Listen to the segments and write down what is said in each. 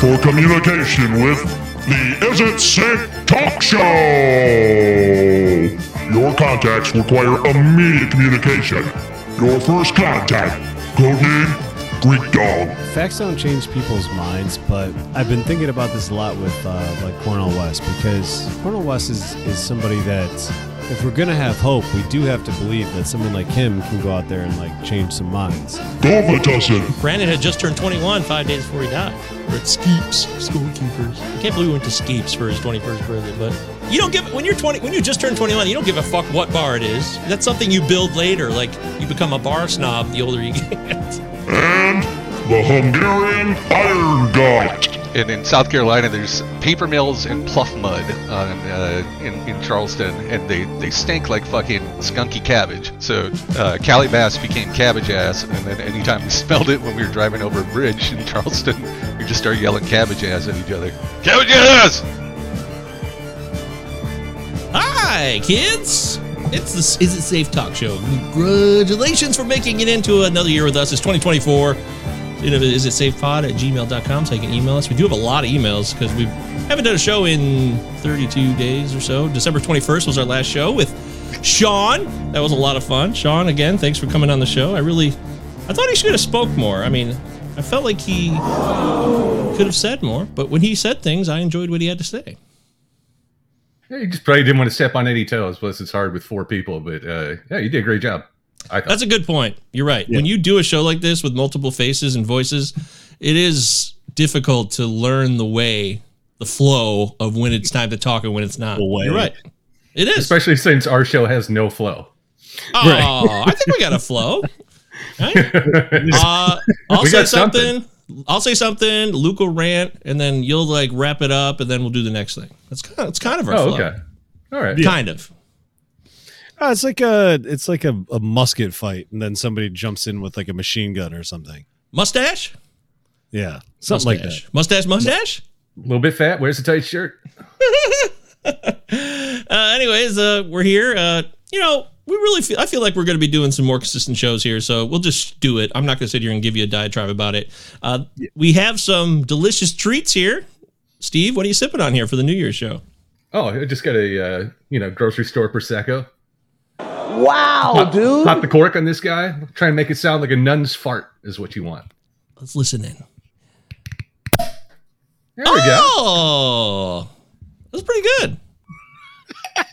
for communication with the Is It Sick Talk Show. Your contacts require immediate communication. Your first contact, codename Greek Dog. Facts don't change people's minds, but I've been thinking about this a lot with uh, like Cornel West because Cornel West is, is somebody that if we're gonna have hope, we do have to believe that someone like him can go out there and like change some minds. Golvatussin. Brandon had just turned 21 five days before he died. We're at Skeeps, Schoolkeepers. I can't believe we went to Skeeps for his 21st birthday, but you don't give when you're 20 when you just turned 21, you don't give a fuck what bar it is. That's something you build later. Like you become a bar snob the older you get. And the Hungarian Iron Gut. And in South Carolina, there's paper mills and pluff mud on, uh, in, in Charleston, and they, they stink like fucking skunky cabbage. So uh, Cali Bass became cabbage ass, and then anytime we smelled it when we were driving over a bridge in Charleston, we just started yelling cabbage ass at each other. Cabbage ass! Hi, kids. It's the Is It Safe Talk Show. Congratulations for making it into another year with us. It's 2024. You know, is it safepod at gmail.com so you can email us. We do have a lot of emails because we haven't done a show in 32 days or so. December 21st was our last show with Sean. That was a lot of fun. Sean, again, thanks for coming on the show. I really, I thought he should have spoke more. I mean, I felt like he could have said more, but when he said things, I enjoyed what he had to say. Yeah, just probably didn't want to step on any toes. Plus, it's hard with four people. But uh, yeah, you did a great job. I. That's a good point. You're right. When you do a show like this with multiple faces and voices, it is difficult to learn the way, the flow of when it's time to talk and when it's not. way. You're right. It is. Especially since our show has no flow. Oh, I think we got a flow. Right? Uh, I'll We say got something. something. I'll say something. Luke will rant, and then you'll like wrap it up, and then we'll do the next thing. That's kind. Of, it's kind of our Oh, flow. okay. All right. Kind of. Oh, it's like a it's like a, a musket fight, and then somebody jumps in with like a machine gun or something. Mustache. Yeah, something like that. Mustache. Mustache. Mustache. A little bit fat. Where's the tight shirt? Uh, anyways, uh, we're here. Uh, you know, we really feel. I feel like we're going to be doing some more consistent shows here, so we'll just do it. I'm not going to sit here and give you a diatribe about it. Uh, We have some delicious treats here. Steve, what are you sipping on here for the New Year's show? Oh, I just got a uh, you know grocery store prosecco. Wow, Pop, dude. pop the cork on this guy. Try and make it sound like a nun's fart is what you want. Let's listen in. There we go. Oh, that's pretty good.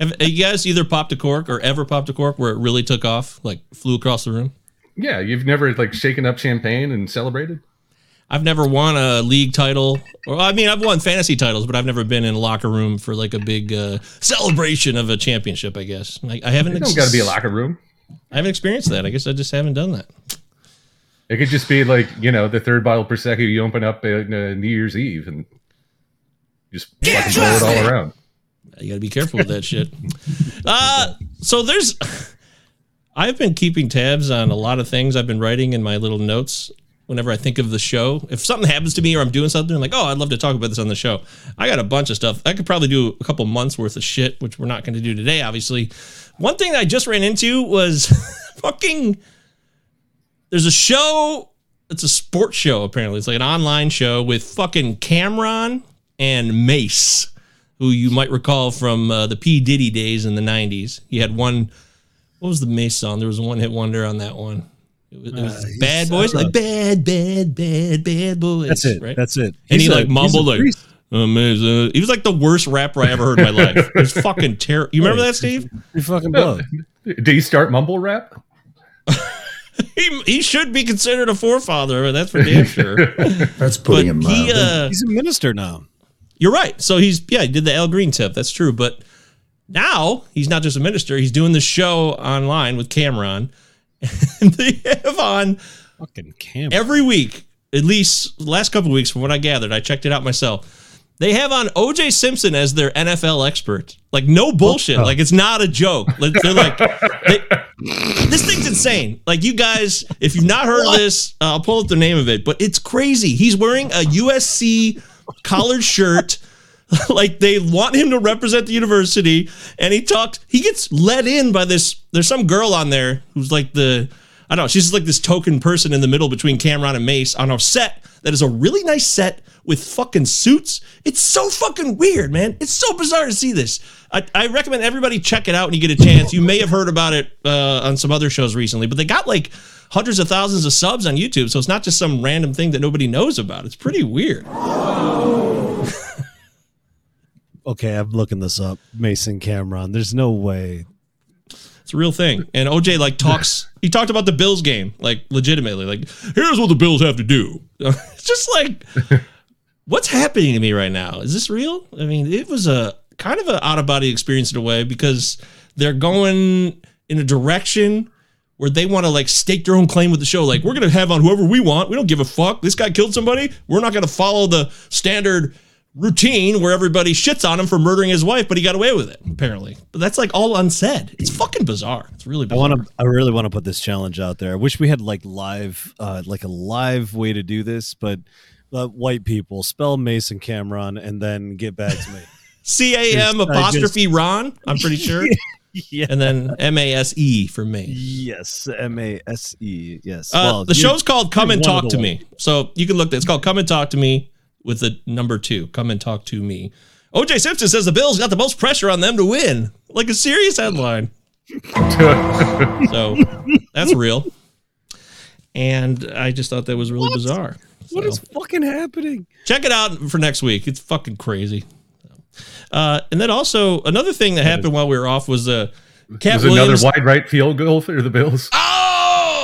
have, have you guys either popped a cork or ever popped a cork where it really took off, like flew across the room? Yeah, you've never like shaken up champagne and celebrated. I've never won a league title, or I mean, I've won fantasy titles, but I've never been in a locker room for like a big uh, celebration of a championship. I guess I, I haven't. It don't got to be a locker room. I haven't experienced that. I guess I just haven't done that. It could just be like you know the third bottle prosecco you open up on uh, New Year's Eve and just fucking blow it all around. You got to be careful with that shit. Uh, so there's. I've been keeping tabs on a lot of things I've been writing in my little notes whenever I think of the show. If something happens to me or I'm doing something, I'm like, oh, I'd love to talk about this on the show. I got a bunch of stuff. I could probably do a couple months worth of shit, which we're not going to do today, obviously. One thing I just ran into was fucking. There's a show. It's a sports show, apparently. It's like an online show with fucking Cam'ron and Mase who you might recall from uh, the P Diddy days in the '90s. He had one. What was the Mase song? There was a one-hit wonder on that one. It was, it was Uh, Bad Boys, like bad, bad, bad, bad boys. That's it. Right? That's it. and he a- like mumbled like. priest. Amazing. He was like the worst rapper I ever heard in my life. It was fucking terrible. You remember that, Steve? You fucking blow. Did he start mumble rap? He, he should be considered a forefather. That's for damn sure. That's but putting him he, mildly. uh, He's a minister now. You're right. So he's yeah, he did the Al Green tip. That's true. But now he's not just a minister. He's doing the show online with Cam'ron, and they have on Fucking camp. every week, at least last couple of weeks from what I gathered. I checked it out myself. They have on OJ Simpson as their NFL expert. Like no bullshit. Like it's not a joke. Like, They're like, they- this thing's insane. Like you guys, if you've not heard of this, uh, I'll pull up the name of it. But it's crazy. He's wearing a USC collared shirt. like they want him to represent the university, and he talks. He gets let in by this. There's some girl on there who's like the I don't know. She's like this token person in the middle between Cam'ron and Mase on a set that is a really nice set with fucking suits. It's so fucking weird, man. It's so bizarre to see this. I, I recommend everybody check it out when you get a chance. You may have heard about it uh, on some other shows recently, but they got like hundreds of thousands of subs on YouTube, so it's not just some random thing that nobody knows about. It's pretty weird. Okay, I'm looking this up. Mason Cameron. There's no way. It's a real thing. And OJ like talks. He talked about the Bills game, like legitimately. Like, here's what the Bills have to do. it's just like, what's happening to me right now? Is this real? I mean, it was a kind of an out of body experience in a way because they're going in a direction where they want to like stake their own claim with the show. Like, we're gonna have on whoever we want. We don't give a fuck. This guy killed somebody. We're not gonna follow the standard routine where everybody shits on him for murdering his wife, but he got away with it apparently. But that's like all unsaid. It's fucking bizarre. It's really I want to. I really want to put this challenge out there. I wish we had like live, uh, like a live way to do this, but uh, white people spell Mason Cameron and then get back to me. C A M apostrophe Ron. I'm pretty sure. yeah. and then M A S E for me. Yes, M A S E. Yes. Uh, Well, the show's called Come and Talk to. Me. So you can look. It's called Come and Talk to Me with the number two. Come and Talk to Me. OJ Simpson says the Bills got the most pressure on them to win. Like a serious headline. So that's real. And I just thought that was really bizarre. What So- is fucking happening? check it out for next week. It's fucking crazy. Uh, and then also another thing that happened while we were off was uh, Katt There's another wide right field goal for the Bills.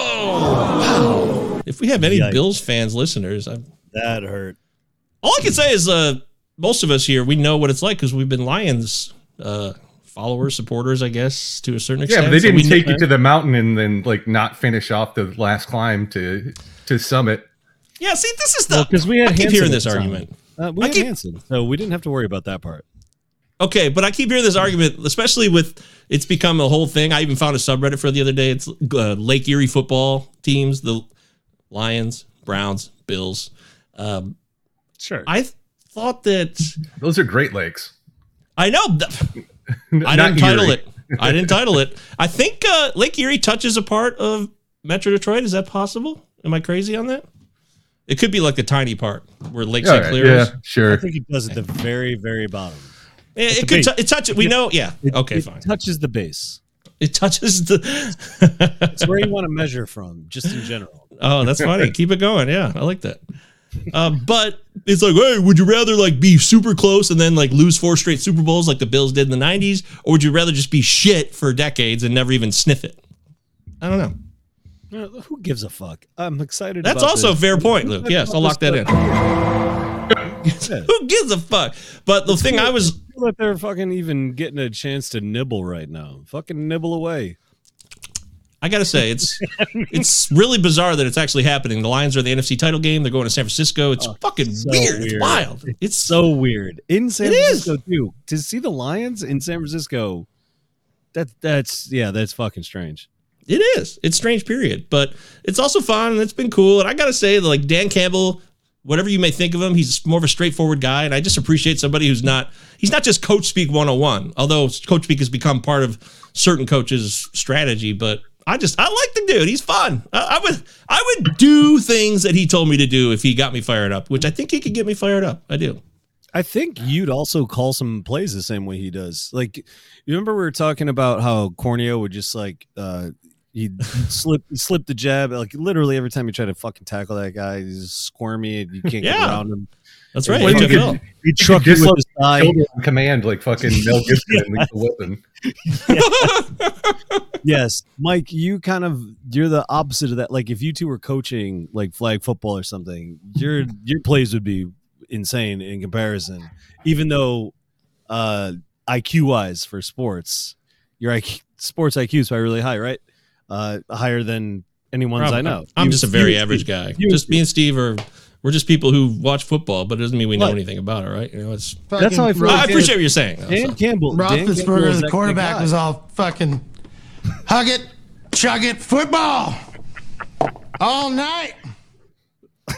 Oh! If we have any Yikes. Bills fans listeners, i That hurt. All I can say is uh, most of us here we know what it's like because we've been Lions uh, followers, supporters, I guess, to a certain extent. Yeah, but they didn't know- take you to the mountain and then like not finish off the last climb to to summit. Yeah, see, this is the because we had I keep Hanson hearing at this argument. Uh, we I had keep- Hanson, so we didn't have to worry about that part. Okay, but I keep hearing this argument, especially with it's become a whole thing. I even found a subreddit for the other day. It's uh, Lake Erie football teams, the Lions, Browns, Bills. Um, Sure. I th- thought that Those are Great Lakes. I know. I didn't title Erie. it. I didn't title it. I think uh, Lake Erie touches a part of Metro Detroit. Is that possible? Am I crazy on that? It could be like the tiny part where Lake All St. right, Clair yeah, is. I sure. think it does at the very, very bottom. Yeah, it could. T- it touches. We know. Yeah. It, okay. it fine. touches the base. It touches the. It's where you want to measure from, just in general. Oh, that's funny. Keep it going. Yeah, I like that. Uh, but it's like, hey, would you rather like be super close and then like lose four straight Super Bowls like the Bills did in the '90s, or would you rather just be shit for decades and never even sniff it? I don't know. Uh, Who gives a fuck? I'm excited. That's about also this. a fair point, Luke. Yes, I'll lock that in. Who gives a fuck? But the thing I was that they're fucking even getting a chance to nibble right now. Fucking nibble away. I gotta say, it's it's really bizarre that it's actually happening. The Lions are the NFC title game. They're going to San Francisco. It's oh, fucking so weird. It's wild. It's So weird in San It is. Francisco too. To see the Lions in San Francisco, that that's yeah, that's fucking strange. It is. It's strange, period. But it's also fun and it's been cool. And I gotta say, like Dan Campbell, whatever you may think of him, he's more of a straightforward guy. And I just appreciate somebody who's not he's not just coach speak 101, although coach speak has become part of certain coaches' strategy. But I just I like the dude. He's fun. I, I would I would do things that he told me to do if he got me fired up, which I think he could get me fired up. I do. I think you'd also call some plays the same way he does. Like, you remember we were talking about how Corneo would just like uh he'd slip slip the jab like literally every time you try to fucking tackle that guy, he's squirmy and you can't get around him. That's right. Well, you HFL. He'd truck you with his thigh. On command like fucking Mel Gibson and Lethal Weapon. Yes, Mike, you kind of you're the opposite of that. Like if you two were coaching like flag football or something, your your plays would be insane in comparison. Even though uh IQ wise for sports, your IQ, sports IQ is probably really high, right? Uh higher than anyone's I know. I'm You- just a very you- average guy. you- just me and Steve are we're just people who watch football, but it doesn't mean we know Right. anything about it, right? You know, it's That's how I feel. I appreciate what you're saying. though, Dan so. Campbell. Dan Campbell Roethlisberger, that the quarterback, was all fucking hug it, chug it, football all night.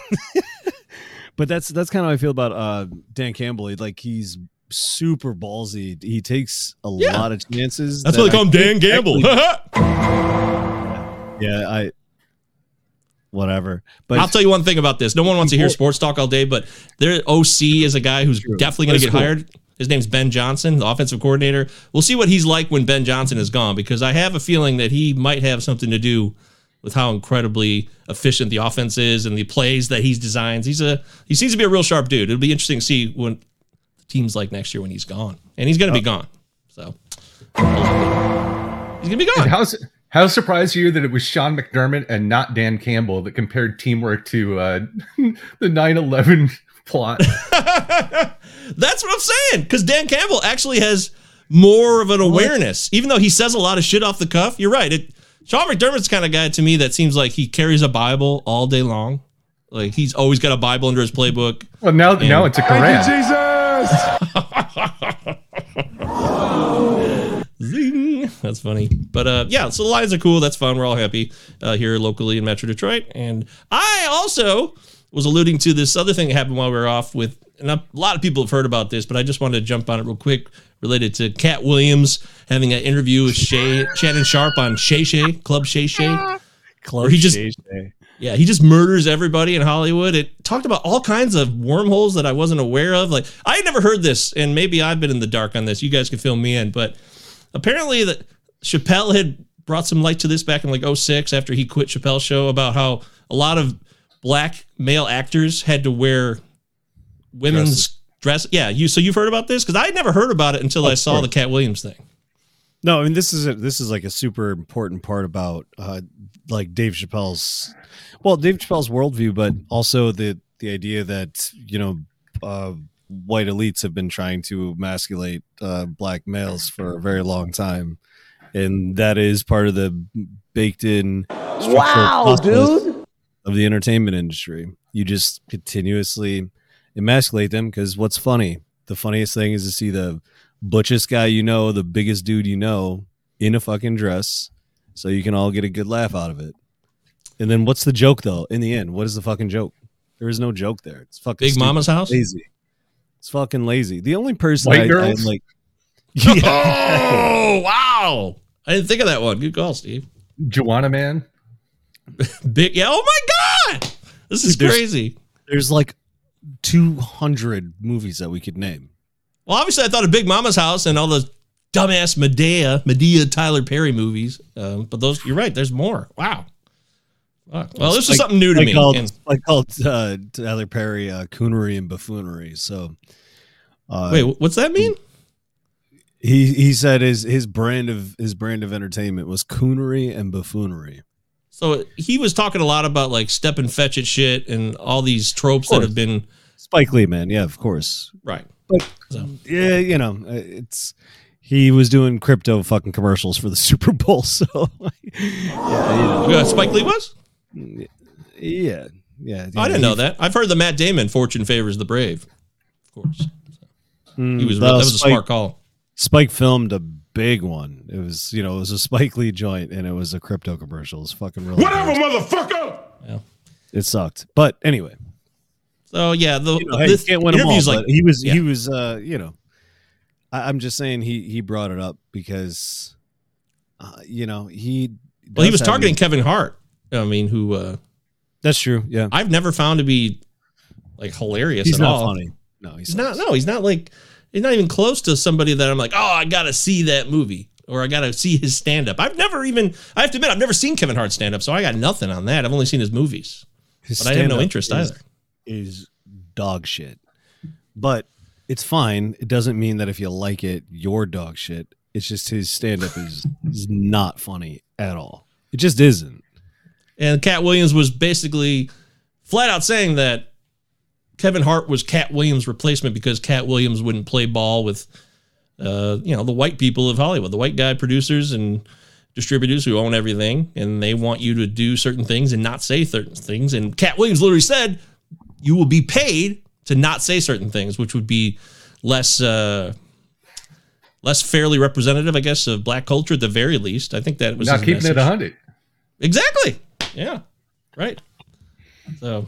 But that's that's kind of how I feel about uh, Dan Campbell. He- Like he's super ballsy. He takes a Yeah. lot of chances. That's that why they call I him Dan Gamble. actually- yeah, I whatever. But I'll tell you one thing about this. No one wants to hear sports talk all day, but their OC is a guy who's definitely going to get cool. hired. His name's Ben Johnson, the offensive coordinator. We'll see what he's like when Ben Johnson is gone because I have a feeling that he might have something to do with how incredibly efficient the offense is and the plays that he's designs. He's a he seems to be a real sharp dude. It'll be interesting to see when the team's like next year when he's gone, and he's going to be uh, gone. So he's going to be gone. How's su- how surprised are you that it was Sean McDermott and not Dan Campbell that compared teamwork to uh, the 9 11 plot? That's what I'm saying. Because Dan Campbell actually has more of an awareness, even though he says a lot of shit off the cuff. You're right. It, Sean McDermott's the kind of guy to me that seems like he carries a Bible all day long. Like he's always got a Bible under his playbook. Well, now, now it's a Koran. Zing. That's funny. But uh, yeah, so the Lions are cool. That's fun. We're all happy uh, here locally in Metro Detroit. And I also was alluding to this other thing that happened while we were off with, and a lot of people have heard about this, but I just wanted to jump on it real quick related to Katt Williams having an interview with Shay, Shannon Sharpe on Shay Shay, Club Shay Shay. Club he just- Shay Shay. Yeah, he just murders everybody in Hollywood. It talked about all kinds of wormholes that I wasn't aware of. Like I had never heard this, and maybe I've been in the dark on this. You guys can fill me in, but apparently that Chappelle had brought some light to this back in like 06 after he quit Chappelle's show about how a lot of black male actors had to wear women's dress. Yeah, you so you've heard about this because I had never heard about it until I saw the Katt Williams thing. No, I mean this is a, this is like a super important part about uh, like Dave Chappelle's, well, Dave Chappelle's worldview, but also the the idea that you know uh, white elites have been trying to emasculate uh, black males for a very long time, and that is part of the baked in Wow, dude. of the entertainment industry. You just continuously emasculate them because what's funny? The funniest thing is to see the butchest guy you know, the biggest dude you know, in a fucking dress, so you can all get a good laugh out of it. And then what's the joke though? In the end, what is the fucking joke? There is no joke there. It's fucking Big stupid. Mama's house. lazy. It's fucking lazy. The only person White I, girls? I'm like, Oh wow! I didn't think of that one. Good call, Steve. Juwanna Mann. Big yeah. Oh my god, this is Dude, there's- crazy. there's like 200 movies that we could name. Well, obviously, I thought of Big Mama's House and all the dumbass Madea, Madea Tyler Perry movies. Um, but those, you're right. There's more. Wow. Wow. Well, this is Spike- something new to I me. Called, and- I called uh, Tyler Perry uh, coonery and buffoonery. So, uh, wait, what's that mean? he he said his his brand of his brand of entertainment was coonery and buffoonery. So he was talking a lot about like step and fetch it shit and all these tropes that have been Spike Lee, man, yeah, of course. right. But So yeah, you know, uh, it's he was doing crypto fucking commercials for the Super Bowl. So, yeah, uh, Spike Lee was. You yeah, yeah. I didn't know that. I've heard the Matt Damon "Fortune Favors the Brave." Of course, he was. well, that was a smart call. Spike filmed a big one. It was, you know, it was a Spike Lee joint, and it was a crypto commercial. It was fucking really. Whatever, embarrassing. motherfucker! It sucked, but anyway, So yeah, the you know, hey, this can't win them all. Like like he was, yeah. he was, uh, you know, I, I'm just saying he he brought it up because, uh, you know, he. well, he was targeting these- Kevin Hart. I mean, who uh, That's true. Yeah, I've never found to be like hilarious he's at not all. funny. No, he's, He's not. No, he's not like. He's not even close to somebody that I'm like, oh, I gotta see that movie or I gotta see his stand up. I've never even. I have to admit, I've never seen Kevin Hart stand up, so I got nothing on that. I've only seen his movies, His but I have no interest is- either. Is dog shit, but it's fine. It doesn't mean that if you like it, you're dog shit. It's just his stand up is is not funny at all. It just isn't. And Katt Williams was basically flat out saying that Kevin Hart was Katt Williams' replacement because Katt Williams wouldn't play ball with, uh, you know, the white people of Hollywood, the white guy producers and distributors who own everything, and they want you to do certain things and not say certain things. And Katt Williams literally said, "You will be paid to not say certain things," which would be less. Uh, Less fairly representative, I guess, of black culture at the very least. I think that was Not keeping it message. 100. Exactly. Yeah. Right. So,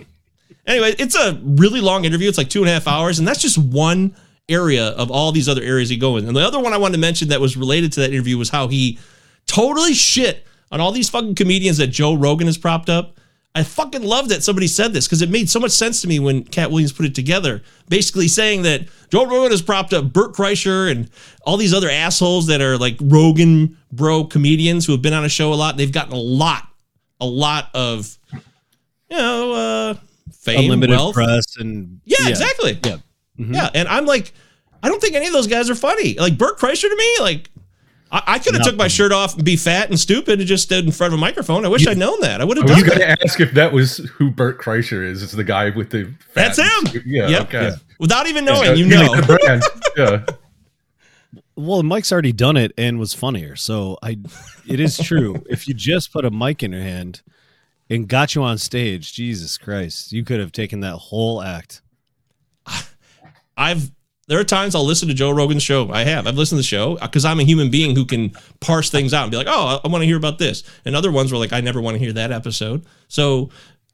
anyway, it's a really long interview. It's like two and a half hours, and that's just one area of all these other areas he go in. And the other one I wanted to mention that was related to that interview was how he totally shit on all these fucking comedians that Joe Rogan has propped up. I fucking love that somebody said this because it made so much sense to me when Katt Williams put it together. Basically saying that Joe Rogan has propped up Bert Kreischer and all these other assholes that are like Rogan bro comedians who have been on a show a lot. They've gotten a lot, a lot of, you know, uh, fame, Unlimited wealth. press and Yeah, exactly. Yeah. Mm-hmm. Yeah, and I'm like, I don't think any of those guys are funny. Like Bert Kreischer to me, like I, I could have took my shirt off and be fat and stupid and just stood in front of a microphone. I wish I'd known that. I would have I was done going that. to ask if that was who Bert Kreischer is. It's the guy with the. fat That's and him. Yeah. Yep. Okay. Without even Yeah, knowing, you give me know. the brand. Yeah. Well, Mike's already done it and was funnier. So I, it is true. if you just put a mic in your hand and got you on stage, Jesus Christ, you could have taken that whole act. I've there are times I'll listen to Joe Rogan's show. I have. I've listened to the show because I'm a human being who can parse things out and be like, oh, I, want to hear about this. And other ones were like, I never want to hear that episode. So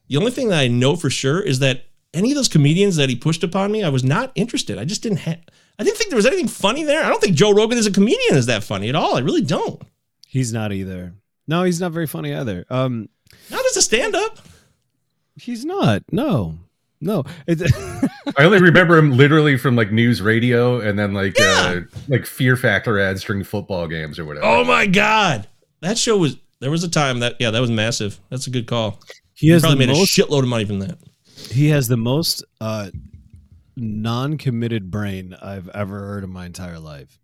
the only thing that I know for sure is that any of those comedians that he pushed upon me, I was not interested. I just didn't have. I didn't think there was anything funny there. I don't think Joe Rogan as a comedian is that funny at all. I really don't. He's not either. No, he's not very funny either. Um, Not as a stand-up. he's not. No, no. It, I only remember him literally from like news radio and then like uh like Fear Factor ads during football games or whatever. Oh my god, that show was. There was a time that yeah, that was massive. That's a good call. he He has probably made most. a shitload of money from that. He has the most uh, non-committed brain I've ever heard in my entire life.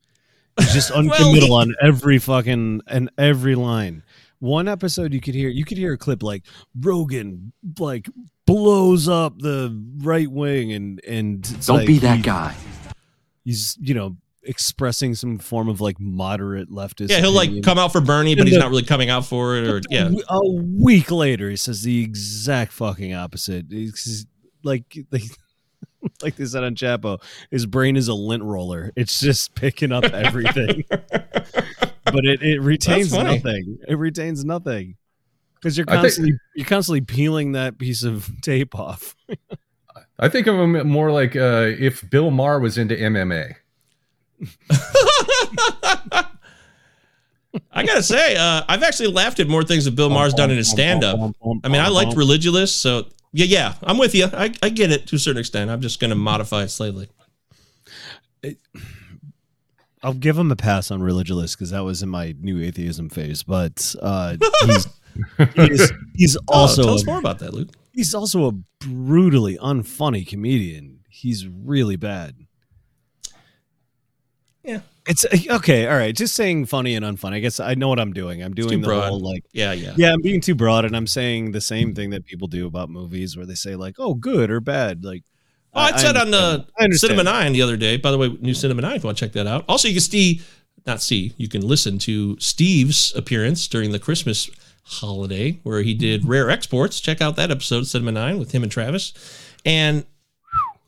He's just uncommittal on every fucking and every line. One episode you could hear you could hear a clip like Rogan like blows up the right wing and and Don't like be that he- guy. He's you know expressing some form of like moderate leftist. Yeah, he'll like come out for Bernie, but And he's the- not really coming out for it. Or yeah, A week later, he says the exact fucking opposite. He's like, like, like they said on Chapo, his brain is a lint roller. It's just picking up everything, but it, it retains nothing. It retains nothing because you're I think- constantly you're constantly peeling that piece of tape off. I think of him more like uh, if Bill Maher was into MMA. I gotta say, uh, I've actually laughed at more things that Bill Maher's done in his stand-up. I mean, I liked Religulous, so yeah, yeah, I'm with you. I, I get it to a certain extent. I'm just gonna modify it slightly. I'll give him a pass on Religulous because that was in my new atheism phase. But uh, he's he's, he's Also, also tell us more about that, Luke. he's also a brutally unfunny comedian. He's really bad. It's okay. All right. Just saying funny and unfunny. I guess I know what I'm doing. I'm doing the broad. whole like, Yeah, yeah. yeah, I'm being too broad and I'm saying the same thing that people do about movies where they say like, oh, good or bad. Like, Oh, I, said on uh. I understand. Cinema Nine the other day. By the way, new Cinema Nine. If you want to check that out. Also, you can see, not see, you can listen to Steve's appearance during the Christmas holiday where he did Rare Exports. Check out that episode, Cinema Nine, with him and Travis. And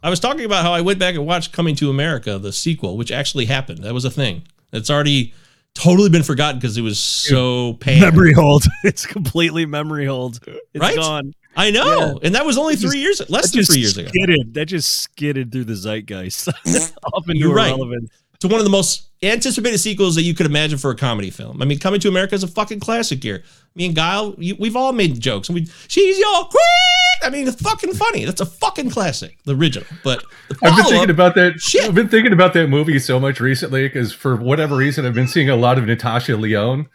I was talking about how I went back and watched Coming to America, the sequel, which actually happened. That was a thing. It's already totally been forgotten because it was so pan. memory hold. It's completely memory hold. It's Right? gone. I know, and that was only That three years, less than three years ago. skidded. That just skidded through the zeitgeist up into You're right. to one of the most anticipated sequels that you could imagine for a comedy film. I mean, Coming to America is a fucking classic here. Me and Guile, we've all made jokes. And we, she's your queen. I mean, it's fucking funny. That's a fucking classic, the original. But the I've been thinking about that. Shit. I've been thinking about that movie so much recently because for whatever reason I've been seeing a lot of Natasha Lyonne,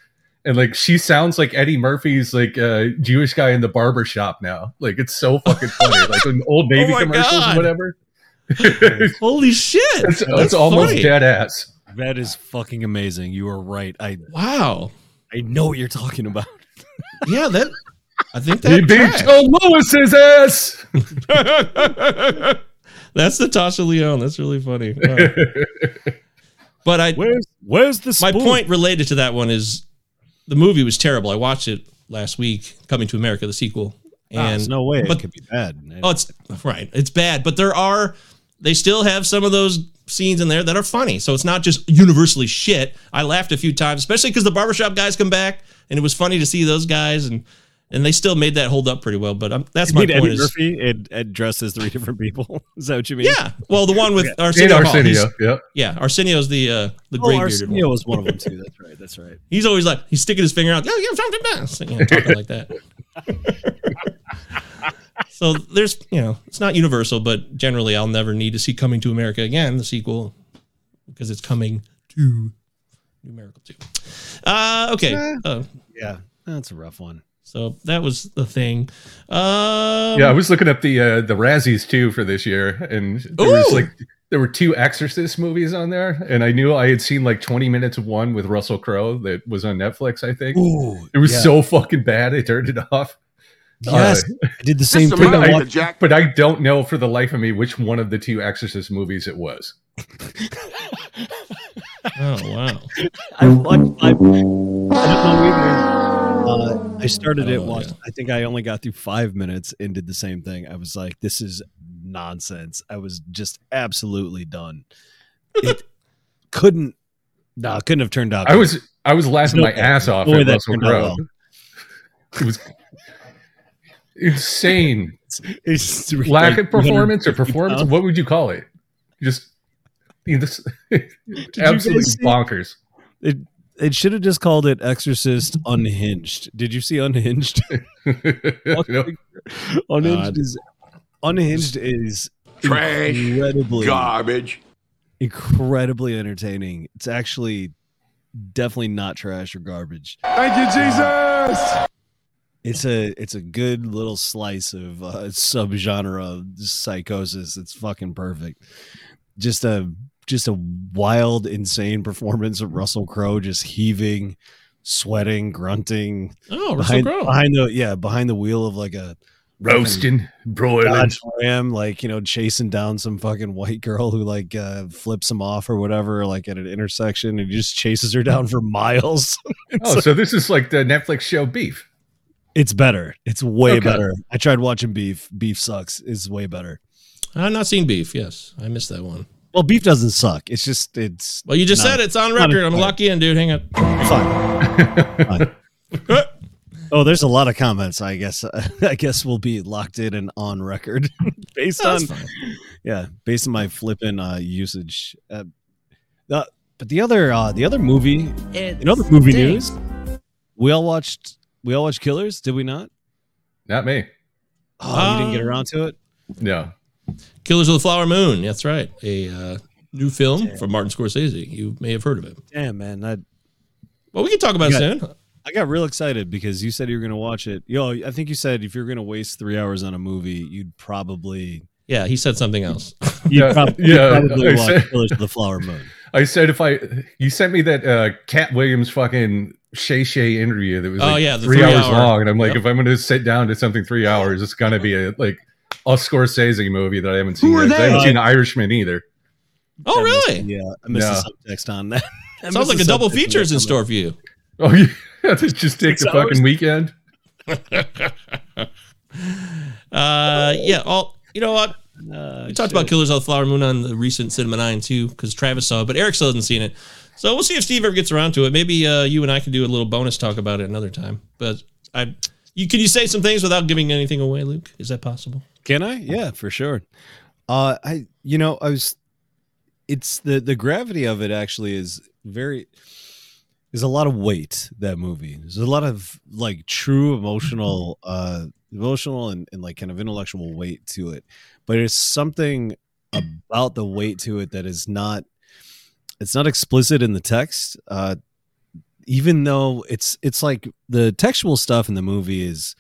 and like she sounds like Eddie Murphy's like uh, Jewish guy in the barber shop now. Like it's so fucking funny, like in old Navy Oh commercials God. or whatever. Holy shit! it's That's almost funny. dead ass. That is fucking amazing. You are right. I Wow. I know what you're talking about. Yeah, that. I think that He beat. Joe Louis's ass. That's Natasha Lyonne. That's really funny. Wow. But I, Where's where's the my point related to that one is the movie was terrible. I watched it last week, Coming to America, the sequel. Ah, And there's no way but it could be bad. Oh, it's right. It's bad, but there are. They still have some of those scenes in there that are funny. So it's not just universally shit. I laughed a few times, especially because the barbershop guys come back, and it was funny to see those guys, and and they still made that hold up pretty well. But um, that's You my mean point. Eddie Is, Murphy it, it dressed as three different people. Is that what you mean? yeah. Well, the one with And Arsenio. Hall, he's- Arsenio. Yep. Yeah, Arsenio's the uh, the Oh, gray bearded Arsenio was one of them too. That's right. That's right. He's always like he's sticking his finger out. Yeah, yeah, something best. You know, talking like that. So there's, you know, it's not universal, but generally I'll never need to see Coming to America again, the sequel, because it's coming to New Miracle 2. Uh, okay. Uh, Yeah, that's a rough one. So that was the thing. Um, Yeah, I was looking up the uh, the Razzies too for this year, and there was like there were two Exorcist movies on there, and I knew I had seen like 20 minutes of one with Russell Crowe that was on Netflix. I think Ooh, it was yeah. so fucking bad, I turned it off. Yes, Uh, I did the same thing. but, I I, Jack. but I don't know for the life of me which one of the two Exorcist movies it was. Oh, wow. I watched five. I don't know either. Uh, I started I it. don't Watched. yeah. I think I only got through five minutes and did the same thing. I was like, "This is nonsense." I was just absolutely done. It couldn't. No, it couldn't have turned out. I good. was I was laughing no my ass off at that Russell Crowe. well. It was insane. It's Lack like of performance or performance? pounds. What would you call it? Just you know, this absolutely bonkers. It it should have just called it Exorcist Unhinged. Did you see Unhinged? No. Unhinged God. is Unhinged is Trash. incredibly Garbage. incredibly entertaining. It's actually definitely not trash or garbage. Thank you, Jesus. It's a it's a good little slice of uh, subgenre of psychosis. It's fucking perfect. Just a just a wild, insane performance of Russell Crowe just heaving, sweating, grunting Oh, Russell behind, Crowe. behind the yeah behind the wheel of like a Roasting, broiling. Dodge Ram, like you know, chasing down some fucking white girl who like uh, flips him off or whatever, like at an intersection, and he just chases her down for miles. Oh, so this is like the Netflix show Beef. It's better. It's way Okay. better. I tried watching Beef. Beef sucks. It's way better. I've not seen Beef. Yes, I missed that one. Well, Beef doesn't suck. It's just it's Well, you just No, said. It's on record. I'm gonna exciting. lock you in, dude. Hang on. fine. Fine. Oh, there's a lot of comments. I guess I guess we'll be locked in and on record based No, on fine. yeah, based on my flipping uh, usage. Uh, the, but the other uh, the other movie, you know, the movie news. We all watched. We all watched Killers, did we not? Not me. Oh, you didn't get Um, around to it. No. Killers of the Flower Moon. That's right. A uh, new film from Martin Scorsese. You may have heard of it. Damn, man, that Well, we can talk about it soon. I got real excited because you said you were going to watch it. Yo, I think you said if you're going to waste three hours on a movie, you'd probably Yeah, he said something else. you'd Yeah, prob- you'd yeah, probably I watch said- Killers of the Flower Moon. I said if I you sent me that uh Katt Williams fucking Shay Shay interview that was Oh, yeah, the three, three hours hour- long, and I'm like, Yep. if I'm going to sit down to something three hours, it's going to be a like a Scorsese movie that I haven't seen. Who are yet. I haven't they? seen Irishman either. Oh, I really? the, Yeah, I missed Yeah. the subtext on that. I Sounds like a double subtext feature is in store for you. Oh, yeah, just take Six the hours? fucking weekend. Uh, yeah. All you know what? Uh, We talked about Killers of the Flower Moon on the recent Cinema Nine too, because Travis saw it, but Eric still hasn't seen it. So we'll see if Steve ever gets around to it. Maybe uh, you and I can do a little bonus talk about it another time. But I, you can you say some things without giving anything away, Luke? Is that possible? Can I? Yeah, for sure. Uh, I you know I was. It's the the gravity of it actually is very. There's a lot of weight that movie. There's a lot of like true emotional, uh, emotional and, and like kind of intellectual weight to it, but it's something about the weight to it that is not. It's not explicit in the text. Uh, even though it's it's like the textual stuff in the movie is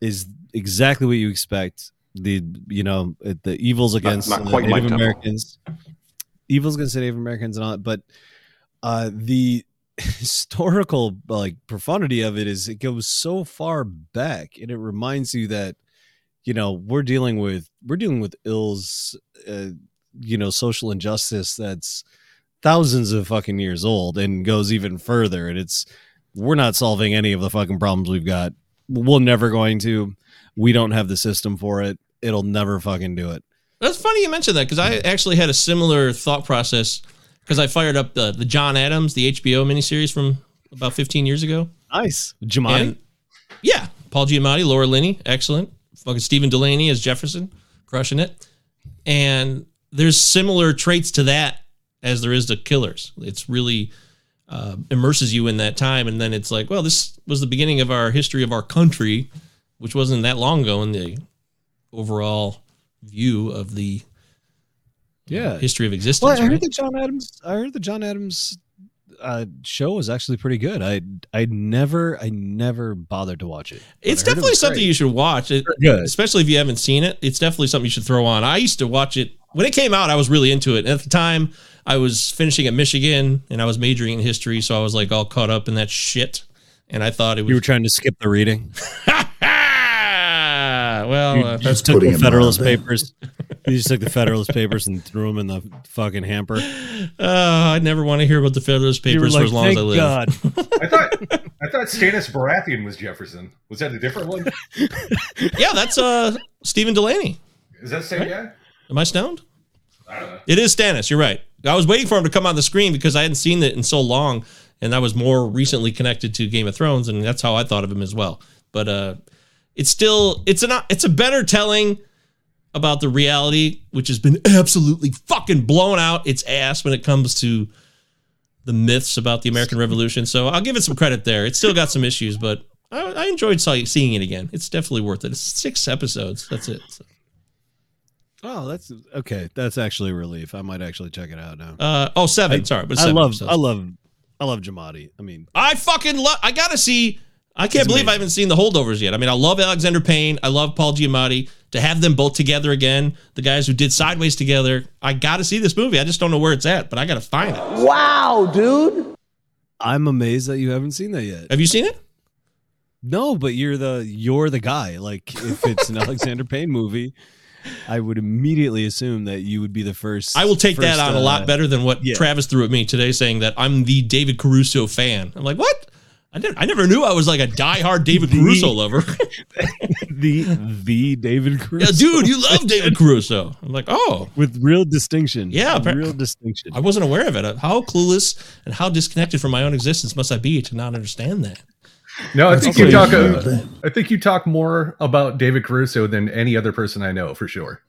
is exactly what you expect the you know uh, the evils against not the quite Native. Americans, evils against Native Americans and all that, but uh, the historical like profundity of it is it goes so far back, and it reminds you that you know we're dealing with we're dealing with ills, uh, you know, social injustice that's thousands of fucking years old and goes even further, and it's we're not solving any of the fucking problems we've got. We're never going to. We don't have the system for it. It'll never fucking do it. That's funny you mentioned that because I actually had a similar thought process because I fired up the the John Adams, the HBO miniseries from about 15 years ago. Nice, Jamani. And yeah, Paul Giamatti, Laura Linney, excellent. Fucking Stephen Dillane as Jefferson, crushing it. And there's similar traits to that as there is to Killers. It's really uh, immerses you in that time, and then it's like, well, this was the beginning of our history of our country, which wasn't that long ago in the overall view of the Yeah. history of existence. Well, I heard right? that John Adams. I heard the John Adams uh, show was actually pretty good. I I never I never bothered to watch it. It's heard it definitely something great. you should watch, it, Good. especially if you haven't seen it. It's definitely something you should throw on. I used to watch it when it came out. I was really into it. And at the time, I was finishing at Michigan and I was majoring in history, so I was like all caught up in that shit. And I thought it was You were trying to skip the reading. well, You uh, just took the Federalist on. Papers. You just took the Federalist Papers and threw them in the fucking hamper. uh, I never want to hear about the Federalist Papers like, for as long as I live. God. I thought I thought Stannis Baratheon was Jefferson. Was that a different one? Yeah, that's uh Stephen Dillane. Is that the same guy? Am I stoned? I don't know. It is Stannis. You're right. I was waiting for him to come on the screen because I hadn't seen it in so long, and that was more recently connected to Game of Thrones, and that's how I thought of him as well. But uh, it's still it's an it's a better telling about the reality, which has been absolutely fucking blown out its ass when it comes to the myths about the American Revolution. So I'll give it some credit there. It's still got some issues, but I, I enjoyed seeing it again. It's definitely worth it. It's six episodes. That's it. So, Oh, that's okay. That's actually a relief. I might actually check it out now. uh, oh, seven. sorry, but I love, episodes. I love, I love Giamatti. I mean, I fucking love. I gotta see. I can't It's believe I haven't seen the holdovers yet. I mean, I love Alexander Payne. I love Paul Giamatti. To have them both together again, the guys who did Sideways together, I got to see this movie. I just don't know where it's at, but I got to find it. Wow, dude. I'm amazed that you haven't seen that yet. Have you seen it? No, but you're the you're the guy. Like if it's an Alexander Payne movie, I would immediately assume that you would be the first. I will take that first, on a uh, lot better than what yeah. Travis threw at me today, saying that I'm the David Caruso fan. I'm like, what? I didn't. I never knew I was like a diehard David The- Caruso lover. the the David Cruz. yeah, dude, you love David Caruso. I'm like, oh, with real distinction. Yeah, appar- real distinction. I wasn't aware of it. How clueless and how disconnected from my own existence must I be to not understand that? No, I think you talk. huge. Uh, I think you talk more about David Caruso than any other person I know for sure.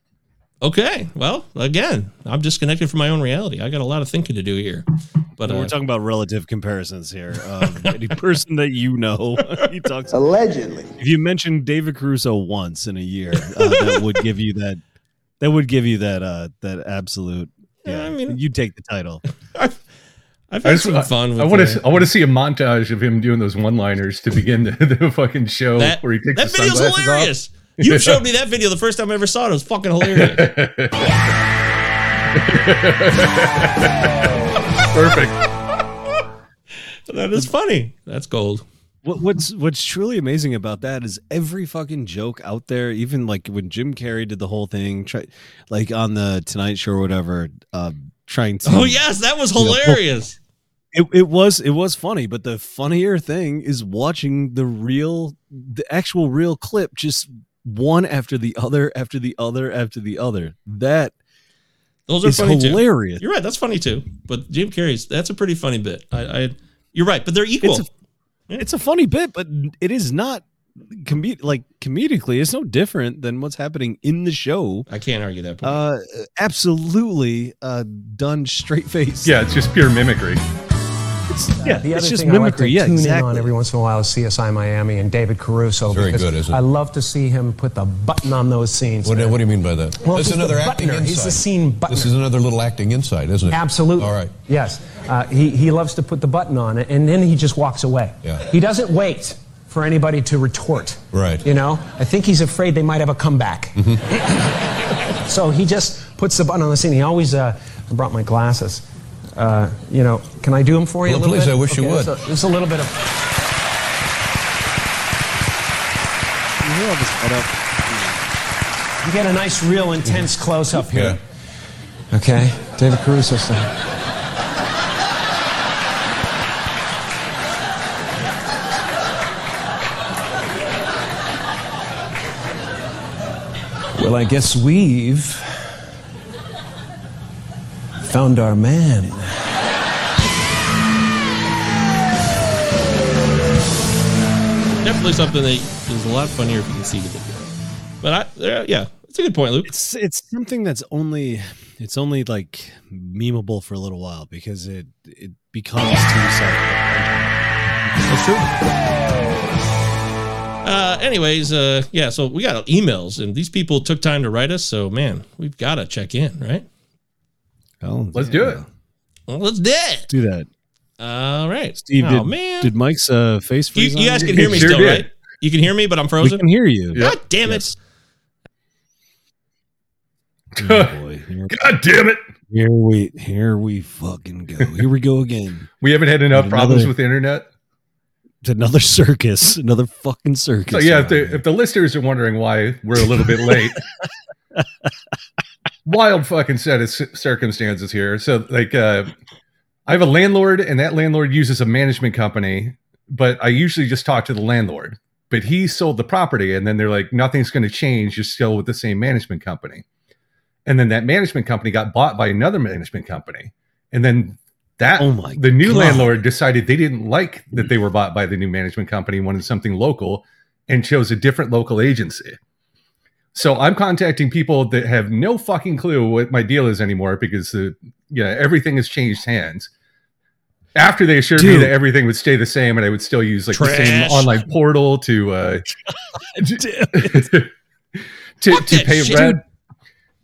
Okay. Well, again, I'm disconnected from my own reality. I got a lot of thinking to do here. But We're uh, talking about relative comparisons here. Um, any person that you know, he talks. Allegedly. If you mention David Caruso once in a year, uh, that would give you that. That would give you that. Uh, that absolute. Yeah, Yeah, I mean- you take the title. I've, I've I just some fun with I want to. I want to see a montage of him doing those one-liners to begin the, the fucking show that. where he takes That the video's sunglasses hilarious. You showed me that video the first time I ever saw it. It was fucking hilarious. Perfect. that is funny. That's gold. What, what's What's truly amazing about that is every fucking joke out there. Even like when Jim Carrey did the whole thing, try, like on the Tonight Show or whatever, uh, trying to. Oh yes, that was hilarious. it, it was it was funny but the funnier thing is watching the real the actual real clip just one after the other after the other after the other that Those are is funny too. hilarious You're right. That's funny too. But Jim Carrey's that's a pretty funny bit. I, I you're right, but they're equal. It's it's a funny bit but it is not com- like comedically it's no different than what's happening in the show I can't argue that point. uh absolutely uh done straight face Yeah, it's just pure mimicry. It's, yeah The it's other just thing I like to yeah tune in on every once in a while is CSI Miami and David Caruso. Very because good, isn't it? I love to see him put the button on those scenes. What, what do you mean by that? Well, That's he's another acting buttoner. insight. He's the scene buttoner. This is another little acting insight, isn't it? Absolutely. All right. Yes. Uh, he, he loves to put the button on it, and then he just walks away. Yeah. He doesn't wait for anybody to retort. Right. You know, I think he's afraid they might have a comeback. Mm-hmm. so he just puts the button on the scene. He always, uh, I brought my glasses. Uh, you know, can I do them for you Well, a little please, bit? I wish you would. So, just a little bit of. You hear all this setup? You get a nice, real, intense close up here. Yeah. Okay, David Caruso style. Well, I guess we've found our man. Definitely something that is a lot funnier if you can see the video. But I, uh, yeah, it's a good point, Luke. it's it's something that's only it's only like memeable for a little while because it it becomes too self That's true. Uh, anyways, uh, yeah. So we got emails, and these people took time to write us. So man, we've got to check in, right? Oh, Let's do it. Well, let's do it. do that. All right, Steve, Oh did, man, did Mike's uh, face you, freeze? you on guys can hear me Sure still, did. right? You can hear me, but I'm We frozen. can hear you. God damn it! Yes. Oh, boy. Here, God damn it. here we here we fucking go. Here we go again. We haven't had enough Another- problems with the internet. It's another circus. Another fucking circus. So yeah, if the, if the listeners are wondering why we're a little bit late, wild fucking set of circumstances here. So like, uh, I have a landlord, and that landlord uses a management company, but I usually just talk to the landlord. But he sold the property, and then they're like, nothing's going to change. You're still with the same management company. And then that management company got bought by another management company, and then that Oh my the new God. landlord decided they didn't like that they were bought by the new management company, wanted something local, and chose a different local agency. So I'm contacting people that have no fucking clue what my deal is anymore because the yeah everything has changed hands. After they assured me that everything would stay the same and I would still use like the same online portal to uh, to, to Fuck pay shit. rent.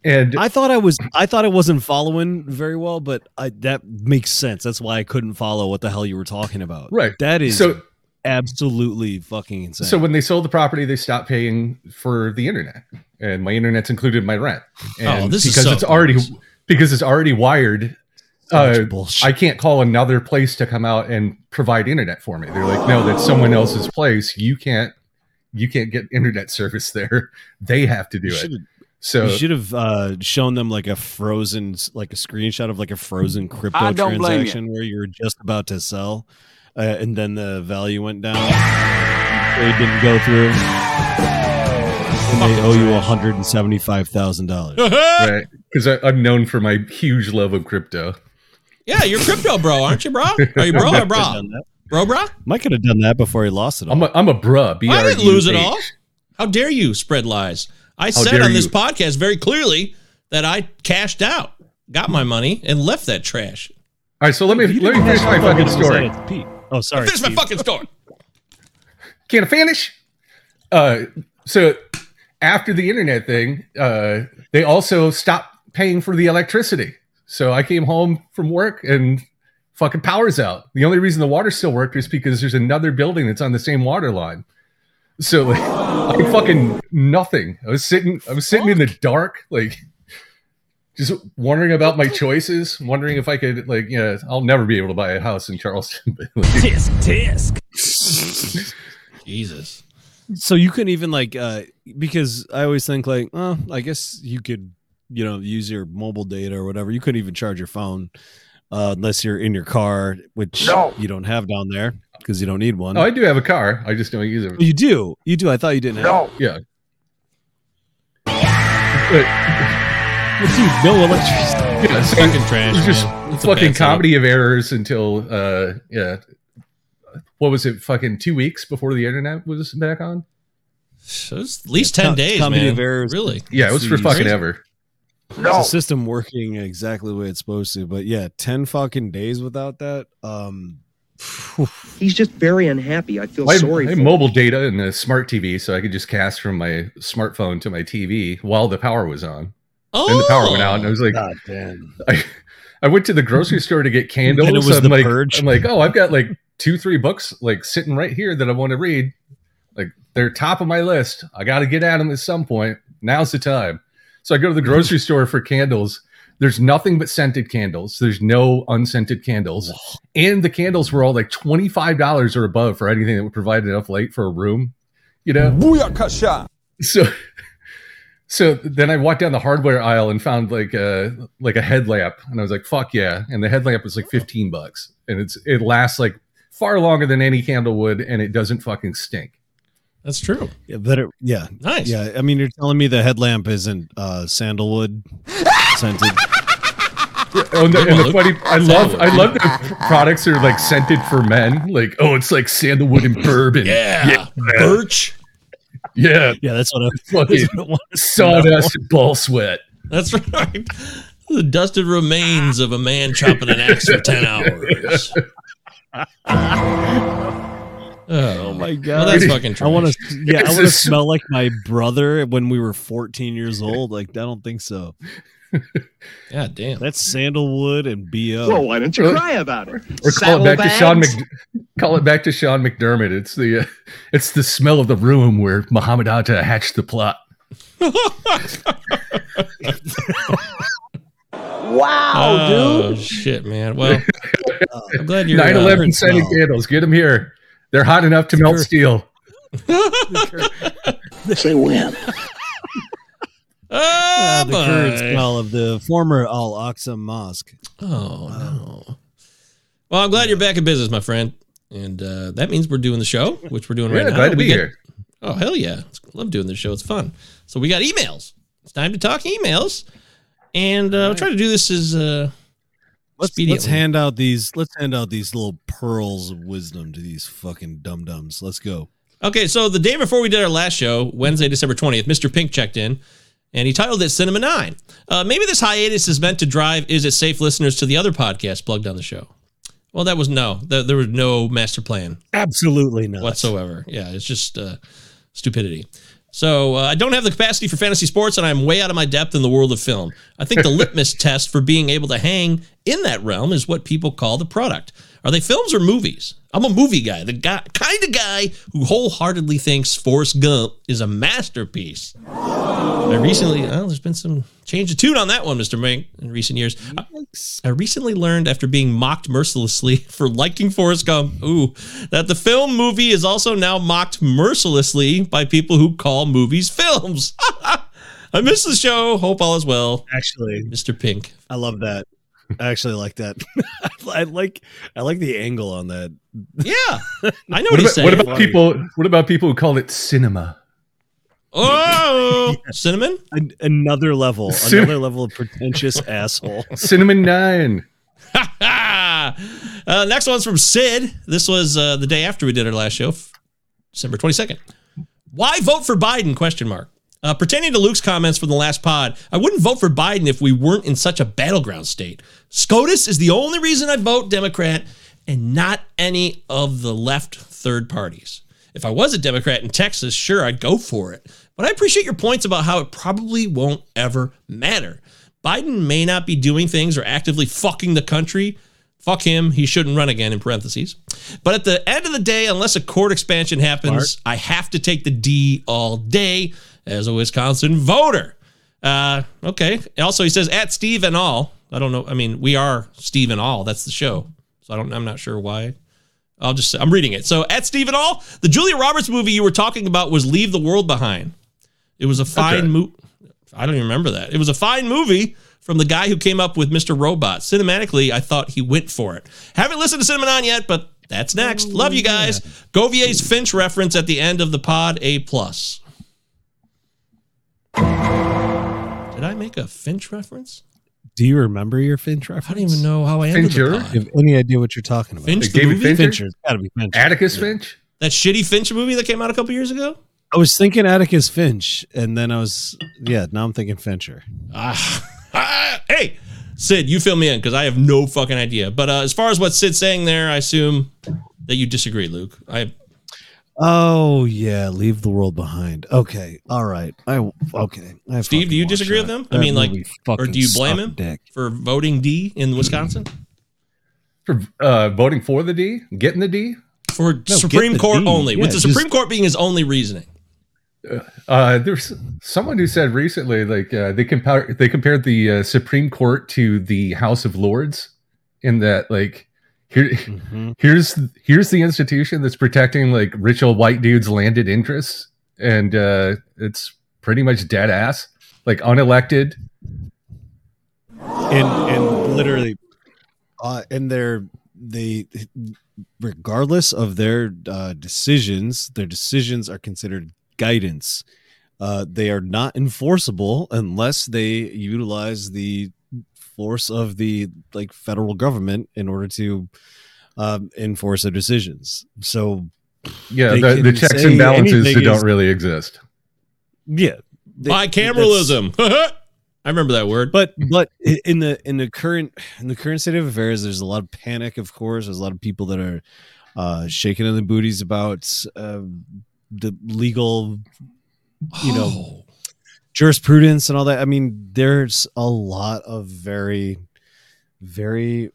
And I thought I was I thought I wasn't following very well, but I, that makes sense. That's why I couldn't follow what the hell you were talking about. Right. That is so absolutely fucking insane. So when they sold the property, they stopped paying for the internet, and my internet's included in my rent. And Oh, this is because so it's already gross. because it's already wired. Uh, bullshit. I can't call another place to come out and provide internet for me. They're like, no, that's someone else's place. You can't, you can't get internet service there. They have to do You it. should've- So you should have uh, shown them like a frozen, like a screenshot of like a frozen crypto I you. transaction where you're just about to sell, uh, and then the value went down. They didn't go through, and they owe you one hundred and seventy-five thousand dollars. right, because I'm known for my huge love of crypto. yeah, you're crypto bro, aren't you, bro? Are you bro or bro? Bro, bro? Mike could have done that before he lost it all. I'm a, I'm a bruh. B I R didn't lose it all. How dare you spread lies? I said on this you. podcast very clearly that I cashed out, got my money, and left that trash. All right, so let me let me didn't finish my have to fucking say story. It's Pete. Oh, sorry. Finish my fucking story. Can I finish? Uh, so after the internet thing, uh, they also stopped paying for the electricity. So I came home from work and fucking power's out. The only reason the water still worked is because there's another building that's on the same water line. So like, I fucking nothing. I was sitting. I was sitting in the dark, like just wondering about my choices, wondering if I could like, you know, I'll never be able to buy a house in Charleston. But like, Jesus. So you couldn't even like uh because I always think like, oh, I guess you could, you know, use your mobile data or whatever. You couldn't even charge your phone uh, unless you're in your car, which you don't have down there because you don't need one. oh, I do have a car. I just don't use it. you do, you do. I thought you didn't have. Yeah. But, Well, dude, no electricity. yeah, so Fucking trash, It was just man. It's fucking bad setup. comedy of errors until uh yeah. What was it? Fucking two weeks before the internet was back on. So it's at least 10 Com- days, comedy man. of errors. Really? Yeah, it was for Jeez. fucking ever. It's a system working exactly the way it's supposed to. But yeah, ten fucking days without that. Um, He's just very unhappy. I feel I have, sorry I for have him. mobile data and a smart TV, so I could just cast from my smartphone to my TV while the power was on. Oh, Then the power went out, and I was like, oh, God damn. I, I went to the grocery store to get candles. And it was I'm the like, purge. I'm like, oh, I've got like two, three books like sitting right here that I want to read. Like they're top of my list. I got to get at them at some point. Now's the time. So I go to the grocery store for candles. There's nothing but scented candles. There's no unscented candles. And the candles were all like $25 or above for anything that would provide enough light for a room. You know? So so then I walked down the hardware aisle and found like a like a headlamp, and I was like, "Fuck yeah!" And the headlamp was like fifteen bucks, and it's it lasts like far longer than any candle would, and it doesn't fucking stink. That's true. Yeah, but it, yeah, Nice. yeah. I mean, you're telling me the headlamp isn't uh, sandalwood scented. Oh, and the, and the funny, I love I love that products that are like scented for men. Like, oh, it's like sandalwood and bourbon. Yeah. Birch. Yeah, Yeah, that's what I. fucking That's what I wanted know. sawdust and ball sweat. That's right. The dusted remains of a man chopping an axe for 10 hours. Oh, oh, my god, Well, that's fucking trash. I want to, yeah, I want to just- smell like my brother when we were 14 years old. Like, I don't think so. God damn. That's sandalwood and bo. Well, why don't you cry about it? Or call it back to Sean Saddlebags? Mc, call it back to Sean McDermott. It's the uh, it's the smell of the room where Muhammad Atta hatched the plot. Wow, oh, dude. shit, man. Well, I'm glad you're. 9 uh, 11 scented candles. Get them here. They're hot enough to melt steel. Say when. Oh, Uh, the current boy. smell of the former Al Aqsa Mosque. Oh no. Well, I'm glad you're back in business, my friend, and uh, that means we're doing the show, which we're doing right Yeah, now. glad to We be get- here. Oh hell yeah! I love doing this show. It's fun. So we got emails. It's time to talk emails, and uh, I'll try to do this as uh, Let's, Expediently. let's hand out these. Let's hand out these little pearls of wisdom to these fucking dum dums. Let's go. Okay, so the day before we did our last show, Wednesday, December 20th, Mr. Pink checked in and he titled it Cinema 9. Uh, maybe this hiatus is meant to drive Is It Safe listeners to the other podcast plugged on the show. Well, that was no. There, there was no master plan Absolutely not. whatsoever. Yeah, it's just uh, stupidity. So uh, I don't have the capacity for fantasy sports, and I'm way out of my depth in the world of film. I think the litmus test for being able to hang in that realm is what people call the product. Are they films or movies? I'm a movie guy, the guy, kind of guy who wholeheartedly thinks Forrest Gump is a masterpiece. I recently, well, there's been some change of tune on that one, Mr. Mink, in recent years. I, I recently learned after being mocked mercilessly for liking Forrest Gump, ooh, that the film movie is also now mocked mercilessly by people who call movies films. I miss the show. Hope all is well. Actually, Mr. Pink. I love that. I actually like that. I like. I like the angle on that. Yeah, I know what, What he's about, what saying. about people? What about people who call it cinema? oh, cinnamon. An- another level. Sim- Another level of pretentious asshole. Cinnamon Nine. uh, next one's from Sid. This was uh, the day after we did our last show, f- December 22nd. Why vote for Biden? Question mark. Uh, pertaining to Luke's comments from the last pod, I wouldn't vote for Biden if we weren't in such a battleground state. SCOTUS is the only reason I'd vote Democrat and not any of the left third parties. If I was a Democrat in Texas, sure, I'd go for it. But I appreciate your points about how it probably won't ever matter. Biden may not be doing things or actively fucking the country. Fuck him. He shouldn't run again, in parentheses. But at the end of the day, unless a court expansion happens, I have to take the D all day as a Wisconsin voter. Uh, okay. Also, he says at Steve and all. I don't know. I mean, we are Steve and all. That's the show. So I don't. I'm not sure why. I'll just. I'm reading it. So at Steve and all, the Julia Roberts movie you were talking about was Leave the World Behind. It was a fine Okay. movie. I don't even remember that. It was a fine movie from the guy who came up with Mr. Robot. Cinematically, I thought he went for it. Haven't listened to Cinemanon yet, but that's next. Love you guys. Govier's Finch reference at the end of the pod A plus. Did I make a Finch reference? Do you remember your Finch reference? I don't even know how I ended Fincher? the pod. you have any idea what you're talking about? Finch, Like the David movie? Fincher? Fincher. It's got to be Finch. Atticus Finch. That shitty Finch movie that came out a couple years ago? I was thinking Atticus Finch, and then I was yeah. Now I'm thinking Fincher. Ah, ah, hey, Sid, you fill me in because I have no fucking idea. But uh, as far as what Sid's saying there, I assume that you disagree, Luke. I Oh yeah, leave the world behind. Okay, all right. I okay. I Steve, do you disagree watched with him? that. I mean, like, or do you blame him Dick. for voting D in Wisconsin For uh, voting for the D, getting the D. for get Supreme Court D. only, Yeah, with the just- Supreme Court being his only reasoning? Uh, there's someone who said recently, like uh, they compare they compared the uh, Supreme Court to the House of Lords, in that like here Mhm. here's here's the institution that's protecting like rich old white dudes' landed interests, and uh, it's pretty much dead ass, like unelected. and and literally uh and they're they regardless of their uh decisions their decisions are considered guidance uh they are not enforceable unless they utilize the force of the like federal government in order to um enforce their decisions so Yeah, the, the checks and balances anything that don't really exist. yeah they- Bicameralism. I remember that word. but but in the in the current in the current state of affairs there's a lot of panic of course there's a lot of people that are uh, shaking in the booties about uh, the legal, you know, Oh. Jurisprudence and all that. I mean, there's a lot of very, very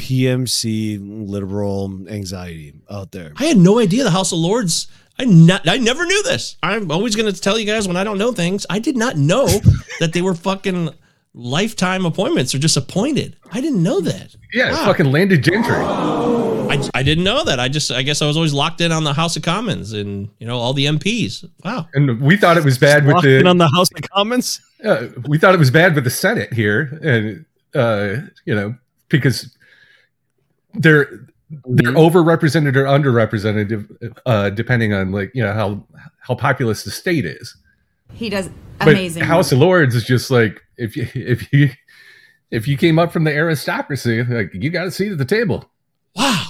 PMC liberal anxiety out there. I had no idea the House of Lords. I not, I never knew this. I'm always going to tell you guys when I don't know things. I did not know that they were fucking lifetime appointments or just appointed. I didn't know that. Yeah, Wow. fucking landed gentry. I, I didn't know that. I just I guess I was always locked in on the House of Commons and you know all the MPs. Wow. And we thought it was bad with Locked in on the House of Commons. uh, we thought it was bad with the Senate here, and uh, you know because they're they're overrepresented or underrepresented uh, depending on like you know how how populous the state is. He does But amazing. House of Lords is just like if you if you if you came up from the aristocracy, like you got a seat at the table. Wow.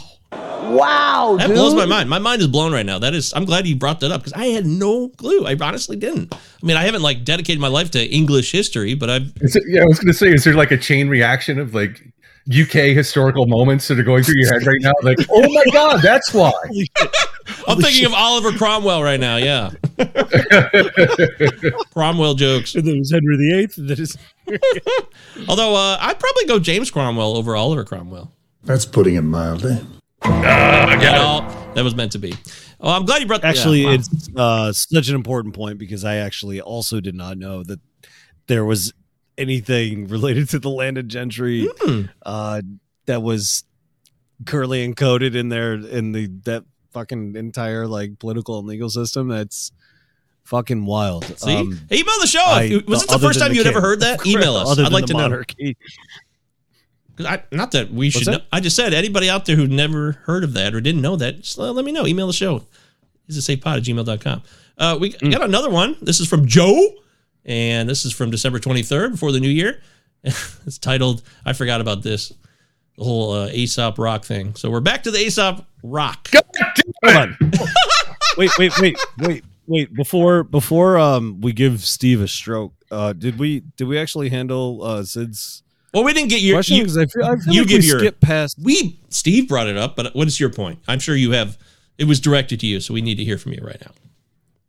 Wow, That dude. blows my mind. My mind is blown right now. That is I'm glad you brought that up because I had no clue. I honestly didn't. I mean, I haven't like dedicated my life to English history, but I've Is it, yeah, I was going to say, is there like a chain reaction of like UK historical moments that are going through your head right now? Like, oh my god, that's why. I'm thinking of Oliver Cromwell right now. Yeah. Cromwell jokes. And there was Henry VIII. That is Although uh, I'd probably go James Cromwell over Oliver Cromwell. That's putting it mildly. Yeah, that was meant to be. Oh, I'm glad you brought actually yeah, wow. it's uh, such an important point because I actually also did not know that there was anything related to the landed gentry Hmm. uh, that was currently encoded in there in the that fucking entire like political and legal system. That's fucking wild. See, Um, email the show. I- If- was this the first than time you'd king- ever heard that? Email us. other I'd like the to know. monarchy. 'Cause I, not that we should. Know, I just said anybody out there who never heard of that or didn't know that, just let, let me know. Email the show. Is it safepod at gmail.com. Uh, we Hmm. got another one. This is from Joe, and this is from December 23rd before the new year. it's titled, I forgot about this, the whole uh, Aesop rock thing. So we're back to the Aesop rock. Hold on. wait, wait, wait, wait, wait. Before before um we give Steve a stroke, uh did we did we actually handle uh Sid's Well, we didn't get your. question? You, I feel, I feel you like give we your. skip past. We Steve brought it up, but what is your point? I'm sure you have. It was directed to you, so we need to hear from you right now.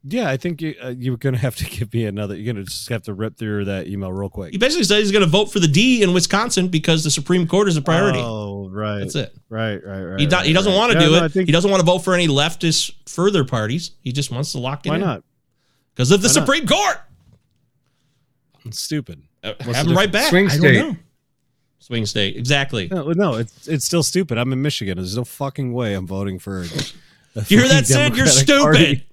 Yeah, I think you uh, you're gonna have to give me another. You're gonna just have to rip through that email real quick. He basically said he's going to vote for the D in Wisconsin because the Supreme Court is a priority. Oh, right. That's it. Right, right, right. He, do, right, he doesn't right. want to Yeah, do no, it. Think, he doesn't want to vote for any leftist further parties. He just wants to lock it why in. not? Because of the Why not? Supreme Court. It's stupid. Uh, What's have him right back. Swing I don't state. Know. Swing state. Exactly. No, no, it's it's still stupid. I'm in Michigan. There's no fucking way I'm voting for. a You hear that, fucking Sid? You're stupid.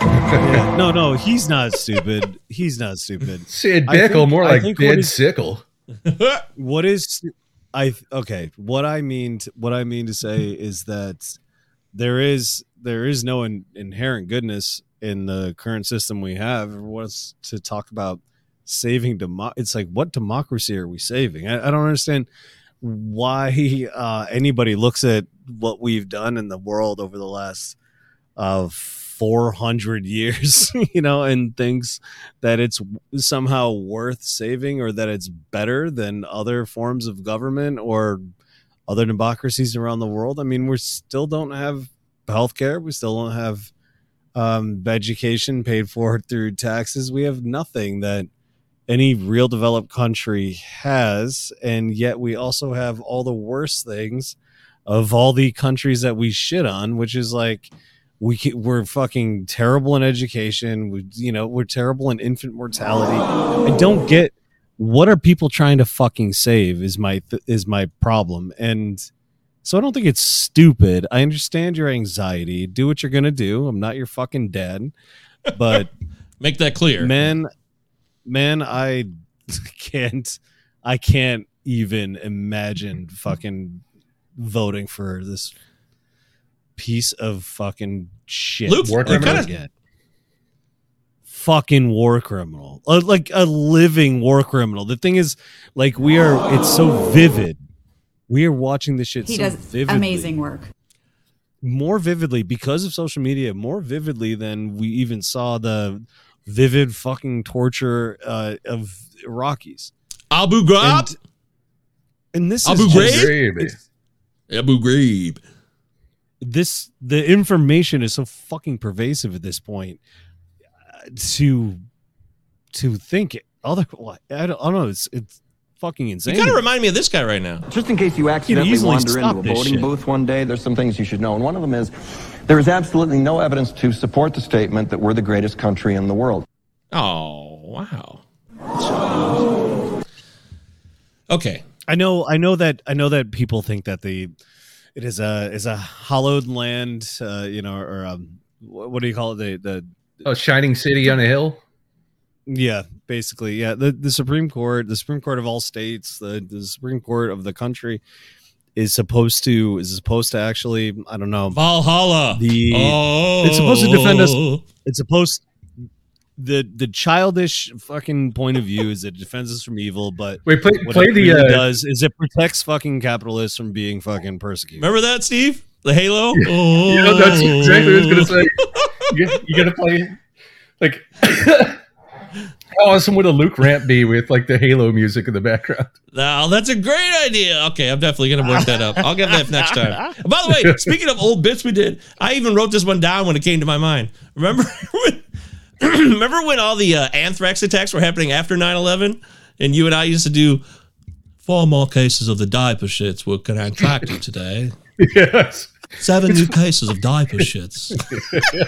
Yeah, no, no, he's not stupid. He's not stupid. Sid I Bickle, think- more like think what dead is- sickle. what is I okay? What I mean, to, what I mean to say is that there is there is no in, inherent goodness in the current system we have. Everyone wants to talk about saving demo. It's like what democracy are we saving? I, I don't understand why uh, anybody looks at what we've done in the world over the last uh, 400 years, you know, and thinks that it's somehow worth saving or that it's better than other forms of government or other democracies around the world. I mean, we still don't have healthcare. We still don't have um, education paid for through taxes. We have nothing that any real developed country has. And yet we also have all the worst things of all the countries that we shit on, which is like, we ca- we're fucking terrible in education. We, you know, we're terrible in infant mortality. I don't get what are people trying to fucking save is my th- is my problem, and so I don't think it's stupid. I understand your anxiety. Do what you're gonna do. I'm not your fucking dad, but Make that clear. man, man, I can't, I can't even imagine fucking voting for this piece of fucking shit. Luke, War criminal? kinda- again. Fucking war criminal, Uh, like a living war criminal. The thing is, like we are, it's so vivid. We are watching this shit he so does vividly amazing work. more vividly because of social media, more vividly than we even saw the vivid fucking torture uh, of Iraqis. Abu Ghraib. And, and this Abu is Ghraib? Ghraib. Abu Ghraib. this the information is so fucking pervasive at this point uh, to to think it, other I don't, I don't know it's it's fucking insane. You kind of remind me of this guy right now. Just in case you accidentally easily wander into a this voting shit. booth one day, there's some things you should know. And one of them is there is absolutely no evidence to support the statement that we're the greatest country in the world. Oh, wow. Okay. I know I know that I know that people think that the it is a is a hollowed land uh, you know or um, what, what do you call it the the A shining city on a hill. Yeah, basically, yeah. The the Supreme Court, the Supreme Court of all states, the, the Supreme Court of the country is supposed to is supposed to actually, I don't know, Valhalla. The oh. it's supposed to defend us. It's supposed the the childish fucking point of view is that it defends us from evil, but Wait, play- what play it the, really uh, does is it protects fucking capitalists from being fucking persecuted. Remember that, Steve? The Halo? You know, that's exactly what I was gonna say. You, you gotta play like how awesome would a Luke ramp be with like the Halo music in the background? Now that's a great idea. Okay, I'm definitely gonna work that up. I'll get that next time. By the way, speaking of old bits we did, I even wrote this one down when it came to my mind. Remember when? remember when all the uh, anthrax attacks were happening after 9/11, and you and I used to do four more cases of the diaper shits were contracted today. Yes. Seven new cases of diaper shits.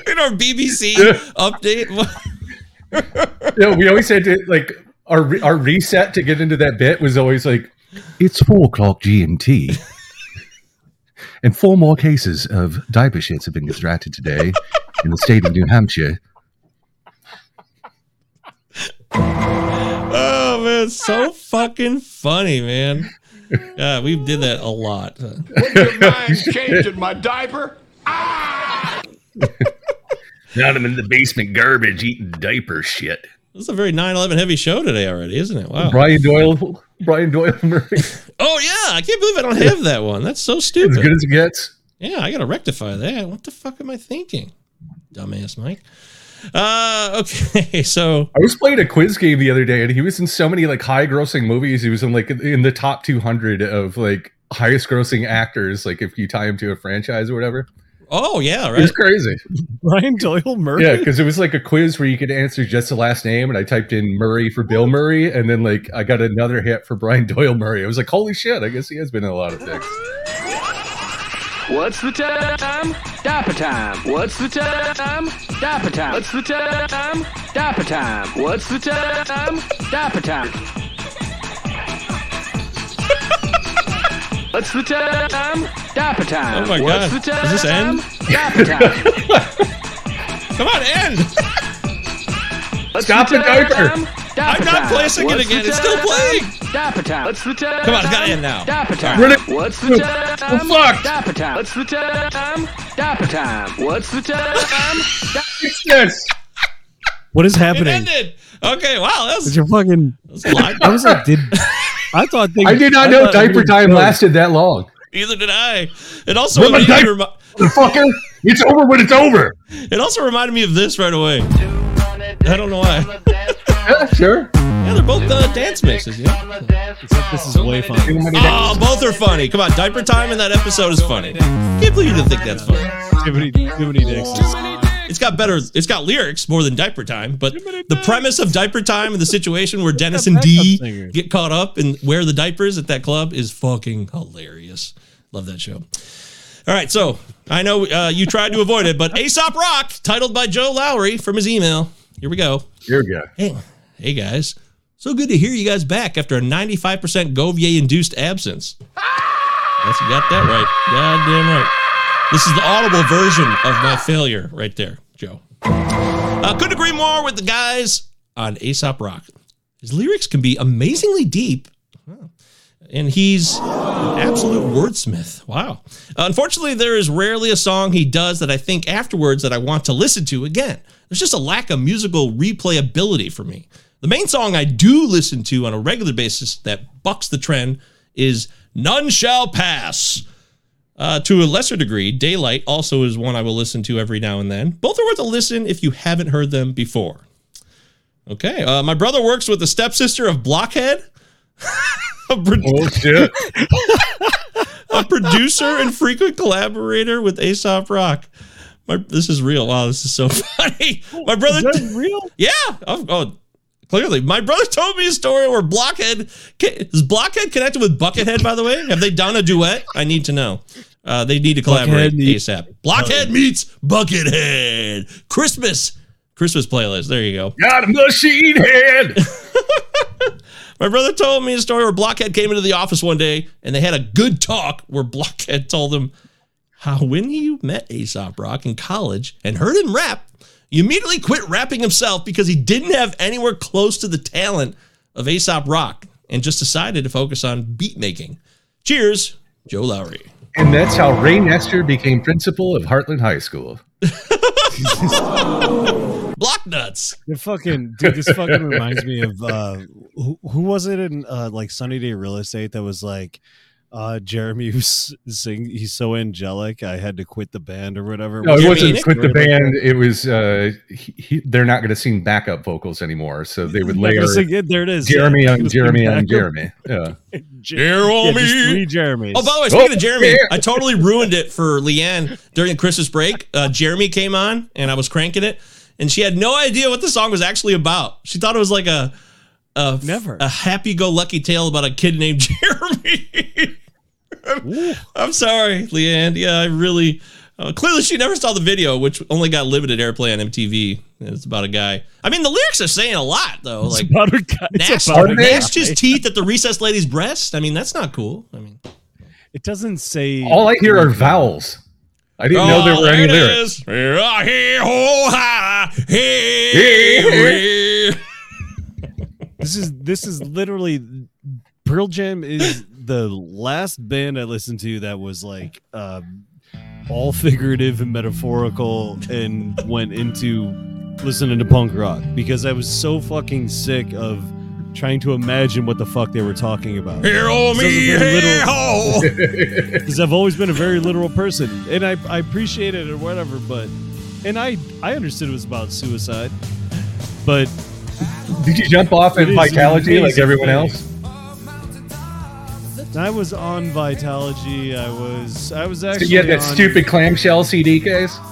in our BBC update. Yeah, we always had to like our our reset to get into that bit was always like it's four o'clock GMT. And four more cases of diaper shits have been extracted today in the state of New Hampshire. Oh man, so fucking funny, man. Yeah, we did that a lot. What's your mind changing my diaper? Ah! Now I'm in the basement garbage eating diaper shit. This is a very 9/11 heavy show today already, isn't it? Wow. Brian Doyle, Brian Doyle Murray, Oh yeah, I can't believe I don't have that one. That's so stupid. As good as it gets. Yeah, I gotta rectify that. What the fuck am I thinking, dumbass Mike? Uh, okay, so I was playing a quiz game the other day, and he was in so many like high grossing movies. He was in like in the top 200 of like highest grossing actors. Like if you tie him to a franchise or whatever, oh yeah, it right. was crazy. Brian Doyle Murray. Yeah, because it was like a quiz where you could answer just the last name, and I typed in Murray for Bill Murray, and then like I got another hit for Brian Doyle Murray. I was like, holy shit! I guess he has been in a lot of things. What's the time? Dapper time. What's the time? Dapper time. What's the time? Dapper time. What's the time? Dapper time. What's the time? Diaper time. Oh my What's God. the time? Does this end? Diaper time. Come on, end. What's Stop the diaper. time? I'm not time. placing it again. It's still time? playing. Diaper time. What's the time? Come on, it's gotta end now. Diaper time. Run it. What's the time? We're fucked. Diaper time. What's the time? Diaper time. What's the time? Yes. What is It happening? ended. Okay, wow, Did that's you fucking? that's a lot. I was like, did I thought things, I did not know thought diaper time lasted that long. Neither did I. It also Run my immediately diaper. remi- Fucker, it's over when it's over. it also reminded me of this right away. I don't know why. Yeah, sure. Yeah, they're both uh, dance mixes. Yeah. Except this is way fun. Oh, both are funny. Come on, diaper time in that episode is funny. Can't believe you didn't think that's funny. Jiminy, Jiminy Dix is It's got better. It's got lyrics more than diaper time, but the premise of diaper time and the situation where Dennis and Dee backup singer. get caught up and wear the diapers at that club is fucking hilarious. Love that show. All right, so I know uh, you tried to avoid it, but Aesop Rock, titled by Joe Lowry from his email. Here we go. Here we go. Hey, hey guys. So good to hear you guys back after a 95% Govier induced absence. Yes, you got that right. Goddamn right. This is the audible version of my failure right there, Joe. Uh, couldn't agree more with the guys on Aesop Rock. His lyrics can be amazingly deep, and he's an absolute wordsmith. Wow. unfortunately, there is rarely a song he does that I think afterwards that I want to listen to again. There's just a lack of musical replayability for me. The main song I do listen to on a regular basis that bucks the trend is None Shall Pass. Uh, to a lesser degree, Daylight also is one I will listen to every now and then. Both are worth a listen if you haven't heard them before. Okay, uh, my brother works with the stepsister of Blockhead. A pro- Oh shit. a producer and frequent collaborator with Aesop Rock. My, this is real. Wow, this is so funny. My brother, Is that real? yeah. Oh, oh, clearly, my brother told me a story where Blockhead is Blockhead connected with Buckethead. By the way, have they done a duet? I need to know. Uh, they need to collaborate meets- ASAP. Blockhead meets Buckethead. Christmas, Christmas playlist. There you go. Got a machine head. My brother told me a story where Blockhead came into the office one day and they had a good talk where Blockhead told him how when he met Aesop Rock in college and heard him rap, he immediately quit rapping himself because he didn't have anywhere close to the talent of Aesop Rock and just decided to focus on beat making. Cheers, Joe Lowry. And that's how Ray Nestor became principal of Heartland High School. Block nuts. The fucking dude, this fucking reminds me of uh who, who was it in uh like Sunny Day Real Estate that was like uh Jeremy was sing he's so angelic I had to quit the band or whatever. No, it Jeremy wasn't quit the band. It was uh, he, he- they're not going to sing backup vocals anymore, so they would Not gonna layer sing it, there it is. Jeremy Yeah, on Jeremy on backup. Jeremy. Yeah. Here on Yeah, just me. three Jeremys. Oh, by the way, speaking Oh, of Jeremy, yeah. I totally ruined it for Leanne during the Christmas break. Uh, Jeremy came on and I was cranking it, and she had no idea what the song was actually about. She thought it was like a, a Never. a happy-go-lucky tale about a kid named Jeremy. I'm sorry, Leanne. Yeah, I really. Uh, clearly, she never saw the video, which only got limited airplay on MTV. It's about a guy. I mean, the lyrics are saying a lot, though. It's Like, about a guy. It's gnash, about a guy. gnashed his teeth at the recessed lady's breast. I mean, that's not cool. I mean, It doesn't say All I hear are vowels. I didn't know there Oh, were any it lyrics. is. Hey, hey, This is this is literally Pearl Jam is the last band I listened to that was like um, all figurative and metaphorical and went into listening to punk rock because I was so fucking sick of trying to imagine what the fuck they were talking about. Here on me, because I've always been a very literal person, and I, I appreciate it or whatever. But and I I understood it was about suicide, but Did you jump off in is Vitalogy like everyone else? I was on Vitalogy. I was I was So actually you had that on, stupid clamshell CD case? Sure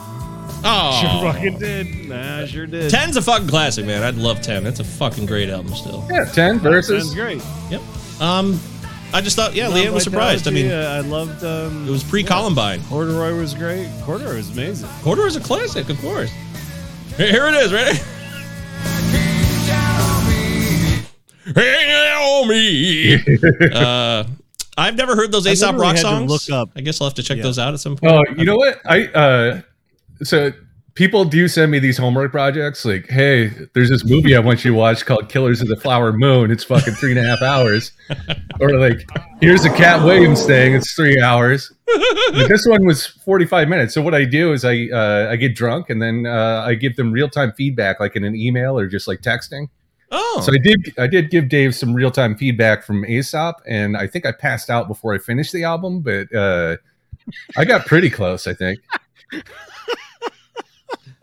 Oh, fucking did. Nah, I sure did. Ten's a fucking classic, man. I'd love Ten. That's a fucking great album still. Yeah, 10 versus. verses. great. Yep. Um, I just thought, yeah, On Leanne was surprised. I mean, uh, I loved. Um, it was pre-Columbine. Corduroy was great. Corduroy was amazing. Corduroy's a classic, of course. Here here it is, ready? Hang on me. uh, I've never heard those I Aesop Rock songs. look up- I guess I'll have to check Yeah. those out at some point. Oh, you know what? I uh so people do send me these homework projects like, hey, there's this movie I want you to watch called Killers of the Flower Moon. It's fucking three and a half hours. or like, here's a Katt Williams thing, it's three hours. But this one was 45 minutes. So what I do is I uh, I get drunk and then uh, I give them real time feedback, like in an email or just like texting. Oh, So I did I did give Dave some real time feedback from Aesop, and I think I passed out before I finished the album, but uh, I got pretty close. I think.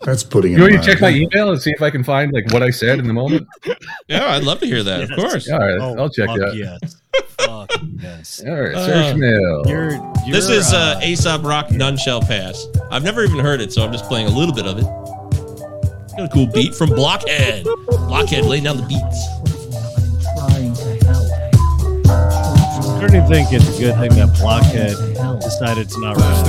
That's putting You want me to check my email and see if I can find like what I said in the moment? yeah, I'd love to hear that. Of course. All right, Oh, I'll check fuck that. Yes. fuck yes. All right, Uh, mail. You're, you're, This is uh, uh, Aesop Rock None Shall Pass. I've never even heard it, so I'm just playing a little bit of it. Got a cool beat from Blockhead. Blockhead laying down the beats. I don't even think it's a good thing that Blockhead decided to not rap.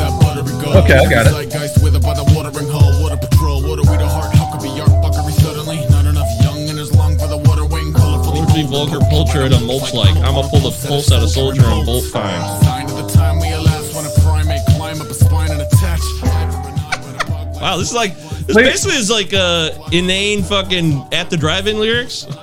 Okay, I got it. Zeitgeist with by the watering hole, water patrol, water we the heart, how could be art buckery suddenly? Not enough young and as long for the water wing, colorfully. Poetry, vulgar, pullture, and a mulch like. I'ma pull the pulse out of soldier and both fine. Sign of the time we elapse when a primate climb up a spine and attach. Wow, this is like this Wait. basically is like uh inane fucking at the drive-in lyrics.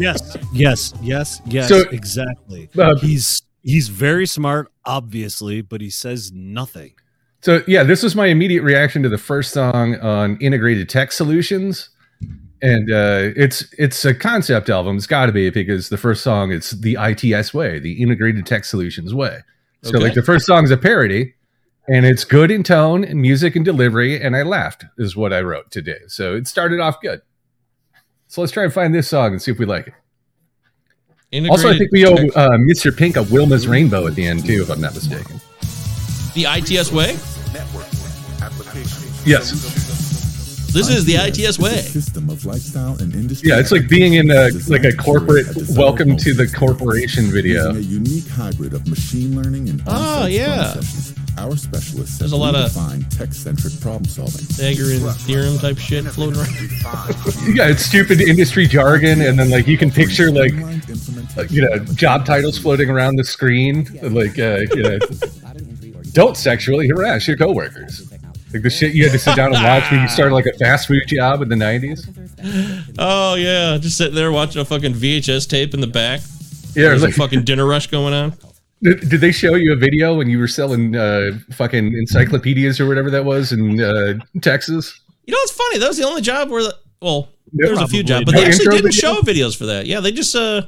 Yes, yes, yes, yes. So- exactly. Uh, he's he's very smart, obviously, but he says nothing. So yeah, this was my immediate reaction to the first song on Integrated Tech Solutions, and uh, it's it's a concept album. It's got to be because the first song it's the ITS way, the Integrated Tech Solutions way. So Okay. like the first song is a parody, and it's good in tone and music and delivery, and I laughed is what I wrote today. So it started off good. So let's try and find this song and see if we like it. Also, I think we owe uh, Mr. Pink a Wilma's Rainbow at the end too, if I'm not mistaken. the ITS way. Yes. This is the ITS way. System of lifestyle and industry. Yeah, it's like being in a like a corporate welcome to the corporation video. A unique hybrid of machine learning and Oh, yeah. sessions. Our specialists There's a lot of- redefined tech-centric problem solving. Pythagorean theorem type shit floating around. Yeah, it's stupid industry jargon, and then like you can picture like, like, you know job titles floating around the screen, like uh, you know, don't sexually harass your coworkers. Like the shit you had to sit down and watch when you started like a fast food job in the '90s. Oh yeah, just sitting there watching a fucking VHS tape in the back. Yeah, There's like- a fucking dinner rush going on. Did, did they show you a video when you were selling uh, fucking encyclopedias or whatever that was in uh, Texas? You know what's funny? That was the only job where the well, Yeah, there was a few jobs, but No they actually didn't video? show videos for that. Yeah, they just uh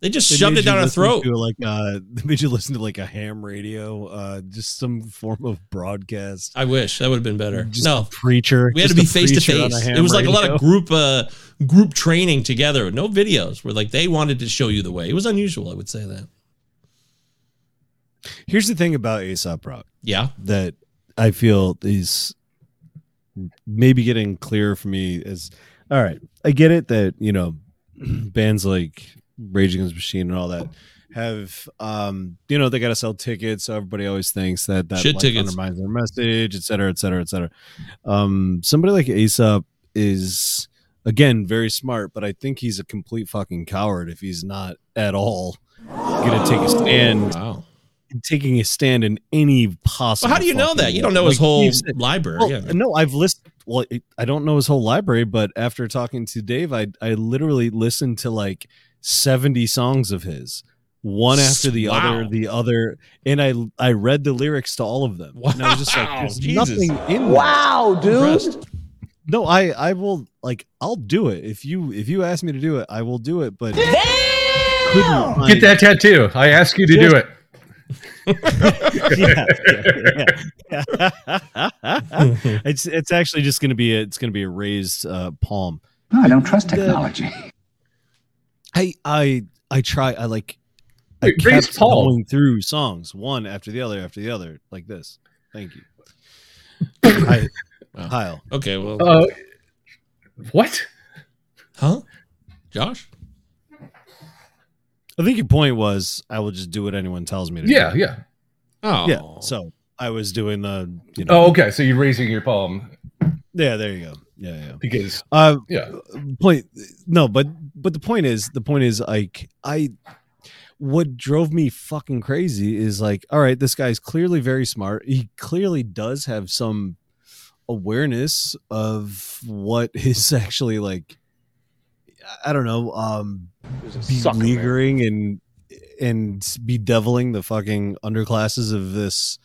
they just They shoved it down our listen throat. To like uh, they made you listen to like a ham radio, uh, just some form of broadcast. I wish that would have been better. Just no, preacher. We had to be face to preacher on a face. It was like a lot of group uh group training together. No videos. Where like they wanted to show you the way. It was unusual. I would say that. Here's the thing about Aesop Rock. Yeah. That I feel is maybe getting clearer for me is all right. I get it that, you know, bands like Rage Against the Machine and all that have um you know they got to sell tickets so everybody always thinks that that Shit like, tickets. undermines their message et cetera et cetera et cetera um somebody like aesop is again very smart but i think he's a complete fucking coward if he's not at all gonna take a stand wow taking a stand in any possible. Well, how do you know fucking that? You don't know his Like, whole he's- library. well, yeah. No, I've listened. Well, I don't know his whole library, but after talking to Dave, I I literally listened to like seventy songs of his, one after the Wow. other, the other, and I I read the lyrics to all of them. And I was just like, Wow, "There's Jesus. nothing in there." Wow, dude. No, I I will like I'll do it if you if you ask me to do it, I will do it. But couldn't Get that tattoo. I ask you to do it. yeah, yeah, yeah. it's it's actually just gonna be a, it's gonna be a raised uh, palm. No, I don't trust The- technology. I I I try. I like. I Wait, raised kept palm? going through songs one after the other after the other like this. Thank you. I, Kyle. Okay. Well. Uh, what? huh? Josh. I think your point was I will just do what anyone tells me to. Yeah, do. yeah. Oh. yeah. So I was doing the. You know, Oh, okay. So you're raising your palm Yeah, there you go. Yeah, yeah. because Uh, yeah. Point. No, but but the point is the point is like I. What drove me fucking crazy is like, all right, this guy's clearly very smart. He clearly does have some awareness of what is actually like. I don't know. Um, beleaguering and and bedeviling the fucking underclasses of this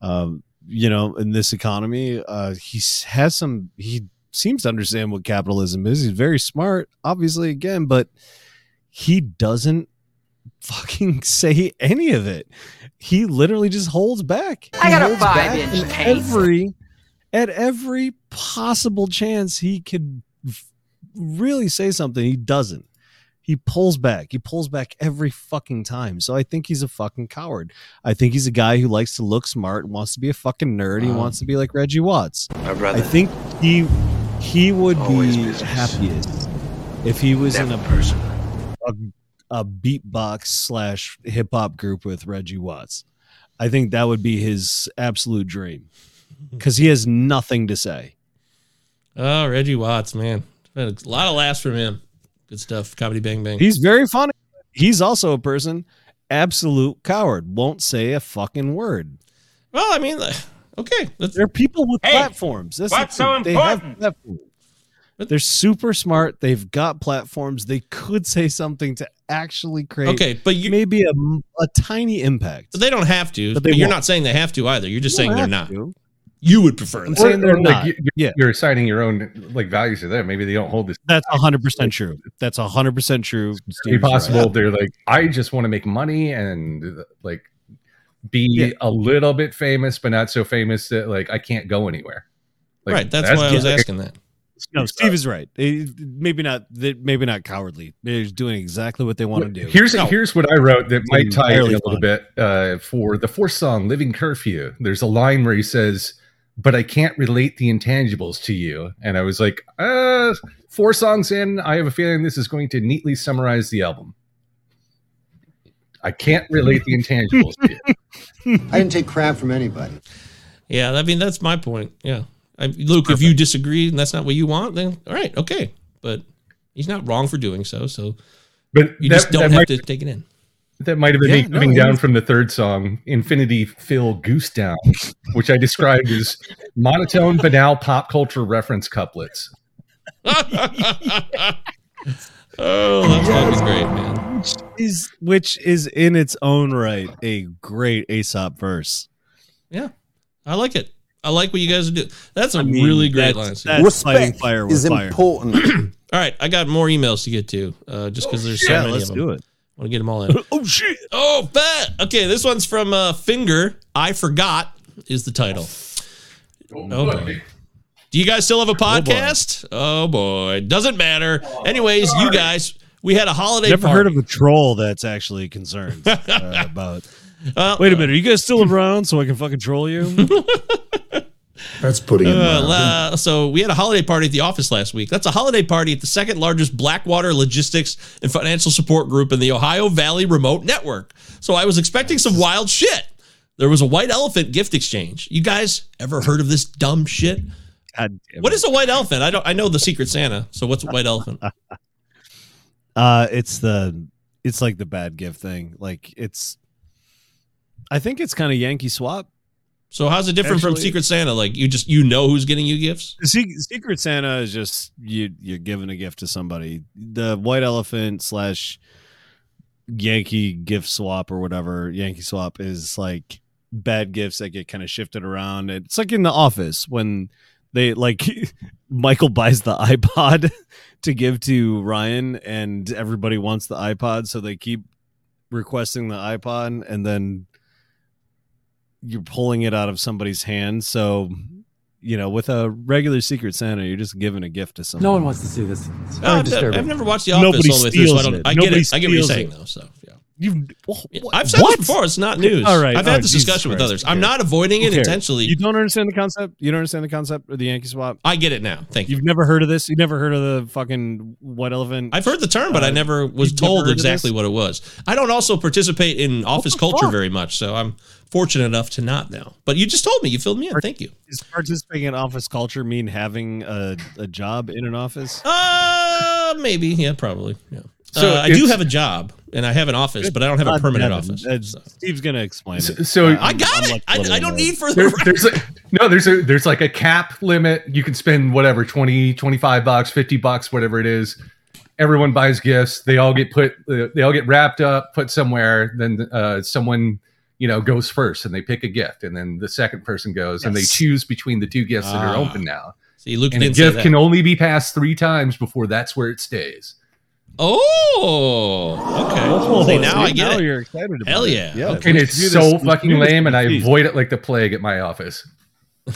um you know in this economy. Uh he has some he seems to understand what capitalism is. He's very smart obviously again but he doesn't fucking say any of it. He literally just holds back. I got a holds back five-inch in every at every possible chance he could f- really say something he doesn't he pulls back. He pulls back every fucking time. So I think he's a fucking coward. I think he's a guy who likes to look smart, and wants to be a fucking nerd. He Wow. wants to be like Reggie Watts. My brother. I think he he would be business. happiest if he was in a person. a, a beatbox slash hip hop group with Reggie Watts. I think that would be his absolute dream because he has nothing to say. Oh, Reggie Watts, man. Been a lot of laughs from him. Good stuff. Comedy Bang Bang. He's very funny. He's also a person, absolute coward, won't say a fucking word. well, I mean, uh, okay. Let's, They're people with platforms. That's what's so thing. They have important? platforms. They're super smart. They've got platforms. They could say something to actually create okay, but you maybe a, a tiny impact. but they don't have to. But But, you're won't. saying they have to either. You're just You saying they're not. to. You would prefer I'm that. saying they're like, not. you- Yeah. You're assigning your own like values to them. Maybe they don't hold this. That's hundred percent true. That's hundred percent true. It's Steve's right. possible they're like, I just want to make money and like be Yeah. a little bit famous, but not so famous that like I can't go anywhere. Like, right. That's, why I was like, asking that. no, Steve is right. Maybe not. they- Maybe not cowardly. They're doing exactly what they want to do. Here's here's what I wrote that might tie in a little fine. bit uh, for the fourth song, "Living Curfew." There's a line where he says, "But I can't relate the intangibles to you," and I was like, uh, four songs in, I have a feeling this is going to neatly summarize the album. I can't relate the intangibles to you. I didn't take crap from anybody. Yeah, I mean that's my point. Yeah, I, Luke, if you disagree and that's not what you want, then all right, okay. But he's not wrong for doing so. So, But you that- just don't have might- to take it in. That might have been Yeah, me coming it down was- from the third song, Infinity Fill Goose Down, which I described as monotone, banal pop culture reference couplets. Oh, that's fucking great, man. Which is which is in its own right a great Aesop verse. Yeah, I like it. I like what you guys are doing. That's a I mean, really great line. that's- that's fighting fire with fire. All right, I got more emails to get to, uh, just because there's so Yeah, many let's of them. do it. Want to get them all in. oh shit! Oh, bet. Okay, this one's from uh, Finn Gurrer. I forgot is the title. Oh, boy. Do you guys still have a podcast? Oh boy, doesn't matter. Anyways, you guys, we had a holiday. Never party. heard of a troll that's actually concerned uh, about. Well, Wait a minute, are you guys still around so I can fucking troll you? That's putting it Uh, mildly. la- so we had a holiday party at the office last week. That's a holiday party at the second largest Blackwater logistics and financial support group in the Ohio Valley Remote Network. So I was expecting some wild shit. There was a white elephant gift exchange. You guys ever heard of this dumb shit? What is a white elephant? I don't. I know the Secret Santa. So what's a white elephant? Uh, it's the it's like the bad gift thing. Like it's, I think it's kind of Yankee swap. So how's it different from Secret Santa? Like you just you know who's getting you gifts? Secret Santa is just you you're giving a gift to somebody. The white elephant slash Yankee gift swap or whatever Yankee swap is like bad gifts that get kind of shifted around. It's like in the office when they like Michael buys the iPod to give to Ryan and everybody wants the iPod so they keep requesting the iPod and then you're pulling it out of somebody's hand so you know with a regular secret santa you're just giving a gift to someone No one wants to see this. It's very I've, disturbing. I've never watched The Office Nobody all the way through, so I steals don't. it. I get Nobody it. I get what you're saying it. though. So yeah. you I've said What? this before. It's not news. all right I've oh, had this Jesus discussion with Christ, others. I'm cares? not avoiding Who it cares? intentionally. you don't understand the concept you don't understand the concept of the yankee swap I get it now. Thank you. you've never heard of this you've never heard of the fucking white elephant I've heard the term, but I Uh, never was you've never told heard of exactly this? what it was. I don't also participate in office culture fuck? very much, so I'm fortunate enough to not know. But you just told me. You filled me in. Thank you. Does participating in office culture mean having a, a job in an office? Uh, maybe. Yeah, probably. Yeah. So uh, I do it's- have a job and I have an office, but I don't have a permanent damn office. Uh, so. Steve's gonna explain it. So- so- Uh, I I'm- got I'm it. like I, I don't need further. There, there's a, no there's a there's like a cap limit you can spend whatever 20 25 bucks 50 bucks whatever it is everyone buys gifts they all get put uh, they all get wrapped up put somewhere then uh, someone you know goes first and they pick a gift and then the second person goes and they choose between the two gifts that are Ah. open now See, Luke and a didn't say gift can only be passed three times before that's where it stays Oh, okay. See, now I get now it. you're excited about Hell it. yeah. Yeah. Okay. and it's so this- fucking lame and i avoid it like the plague at my office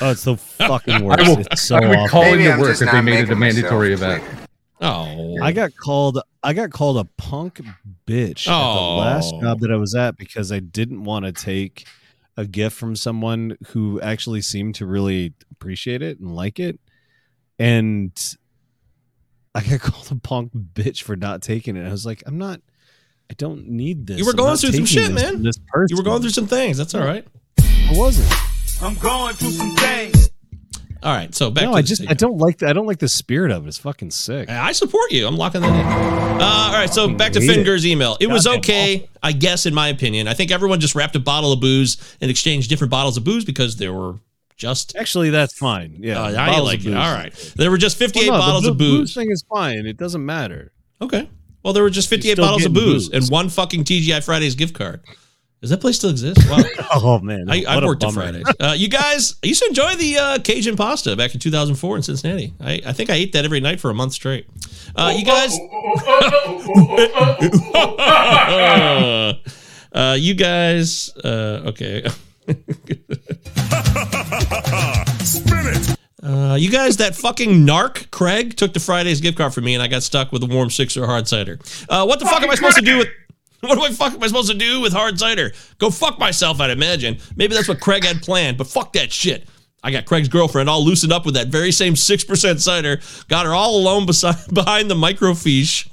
Oh, it's the fucking worst. I will, it's so I would awful. call Maybe into I'm work if they made it a making myself mandatory clear. event Oh, I got called. I got called a punk bitch at Oh. the last oh. job that I was at because I didn't want to take a gift from someone who actually seemed to really appreciate it and like it, and I got called a punk bitch for not taking it. I was like, I'm not. I don't need this. You were I'm going through some shit, this man. This person. you were going through some things. That's all right. I wasn't. I'm going through some things. All right. So back no, to I the- just I don't like the, I don't like the spirit of it. It's fucking sick. I support you. I'm locking that in. Uh, all right, so back to hate it. Finn Gurrer's email. It was Goddamn okay, I guess, in my opinion. I think everyone just wrapped a bottle of booze and exchanged different bottles of booze because there were just. Actually, that's fine. Yeah, Uh, I like it. booze. All right, there were just 58 Well, no, the bottles of boo- booze. thing is fine. It doesn't matter. Okay. Well, there were just 58 bottles of booze, booze. and one fucking TGI Fridays gift card. Does that place still exist? Wow. Oh man, I, what I've worked at. Fridays. Uh, you guys, I used to enjoy the uh, Cajun pasta back in 2004 in Cincinnati. I, I think I ate that every night for a month straight. Uh, you guys, uh, you guys, uh, okay. Spin it. Uh, you guys, that fucking narc Craig took the Friday's gift card from me, and I got stuck with a warm six or hard cider. Uh, what the fuck am I supposed to do with? What I fuck am I supposed to do with hard cider? Go fuck myself, I'd imagine. Maybe that's what Craig had planned, but fuck that shit. I got Craig's girlfriend all loosened up with that very same six percent cider. Got her all alone beside behind the microfiche.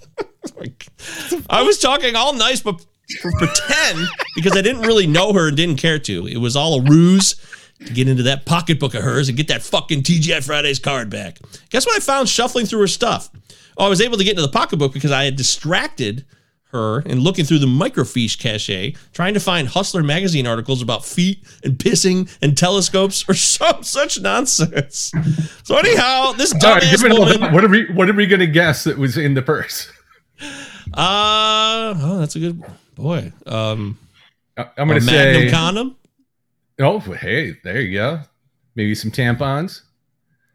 I was talking all nice, but for pretend because I didn't really know her and didn't care to. It was all a ruse to get into that pocketbook of hers and get that fucking TGI Fridays card back. Guess what I found shuffling through her stuff? Oh, I was able to get into the pocketbook because I had distracted her and looking through the microfiche cache, trying to find Hustler magazine articles about feet and pissing and telescopes or some such nonsense. So anyhow, this dumbass all woman. What are we? What are we gonna guess that was in the purse? Uh, oh, that's a good boy. Um, I- I'm gonna a Magnum say. condom. Oh, hey, there you go. Maybe some tampons,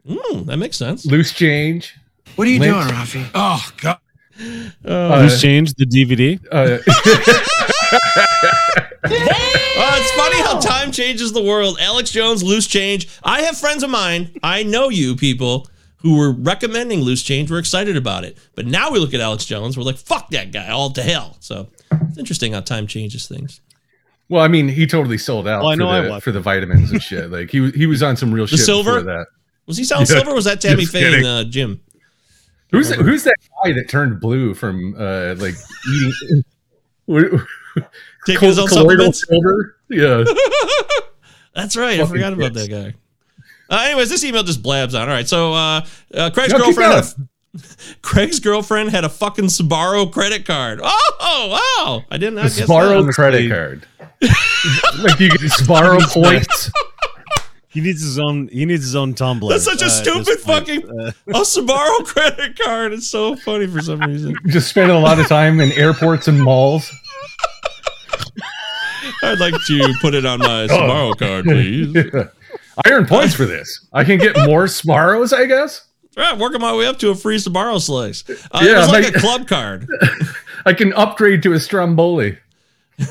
Mm, that makes sense. loose change. What are you Lint. doing, Rafi? Oh, God. Uh, Who's changed the DVD? Uh, Oh, it's funny how time changes the world. Alex Jones, loose change. I have friends of mine. I know you people who were recommending loose change. We're excited about it. But now we look at Alex Jones. We're like, fuck that guy, all to hell. So it's interesting how time changes things. well, I mean, he totally sold out Well, I for, know I the, watched for the vitamins and shit. Like he was- he was on some real The shit silver? before that. Was he selling Yeah, silver? Or was that Tammy Faye kidding. and uh, Jim? Who's that, who's that guy that turned blue from uh like eating Taking his own supplements? silver? Yeah. That's right. I forgot about that guy. Uh, anyways, this email just blabs on. All right. So uh, uh, Craig's No, girlfriend had a, going. Craig's girlfriend had a fucking Sbarro credit card. Oh, wow. I didn't I The guess Sbarro that. credit card. like you get Sbarro points. He needs his own. He needs his own Tumblr. That's such a uh, stupid this fucking Uh, a Sbarro credit card. It's so funny for some reason. Just spending a lot of time in airports and malls. I'd like to put it on my Sbarro card, please. I earn points for this. I can get more Sbarros, I guess. Right, working my way up to a free Sbarro slice. Uh, Yeah, it was like like- a club card. I can upgrade to a Stromboli.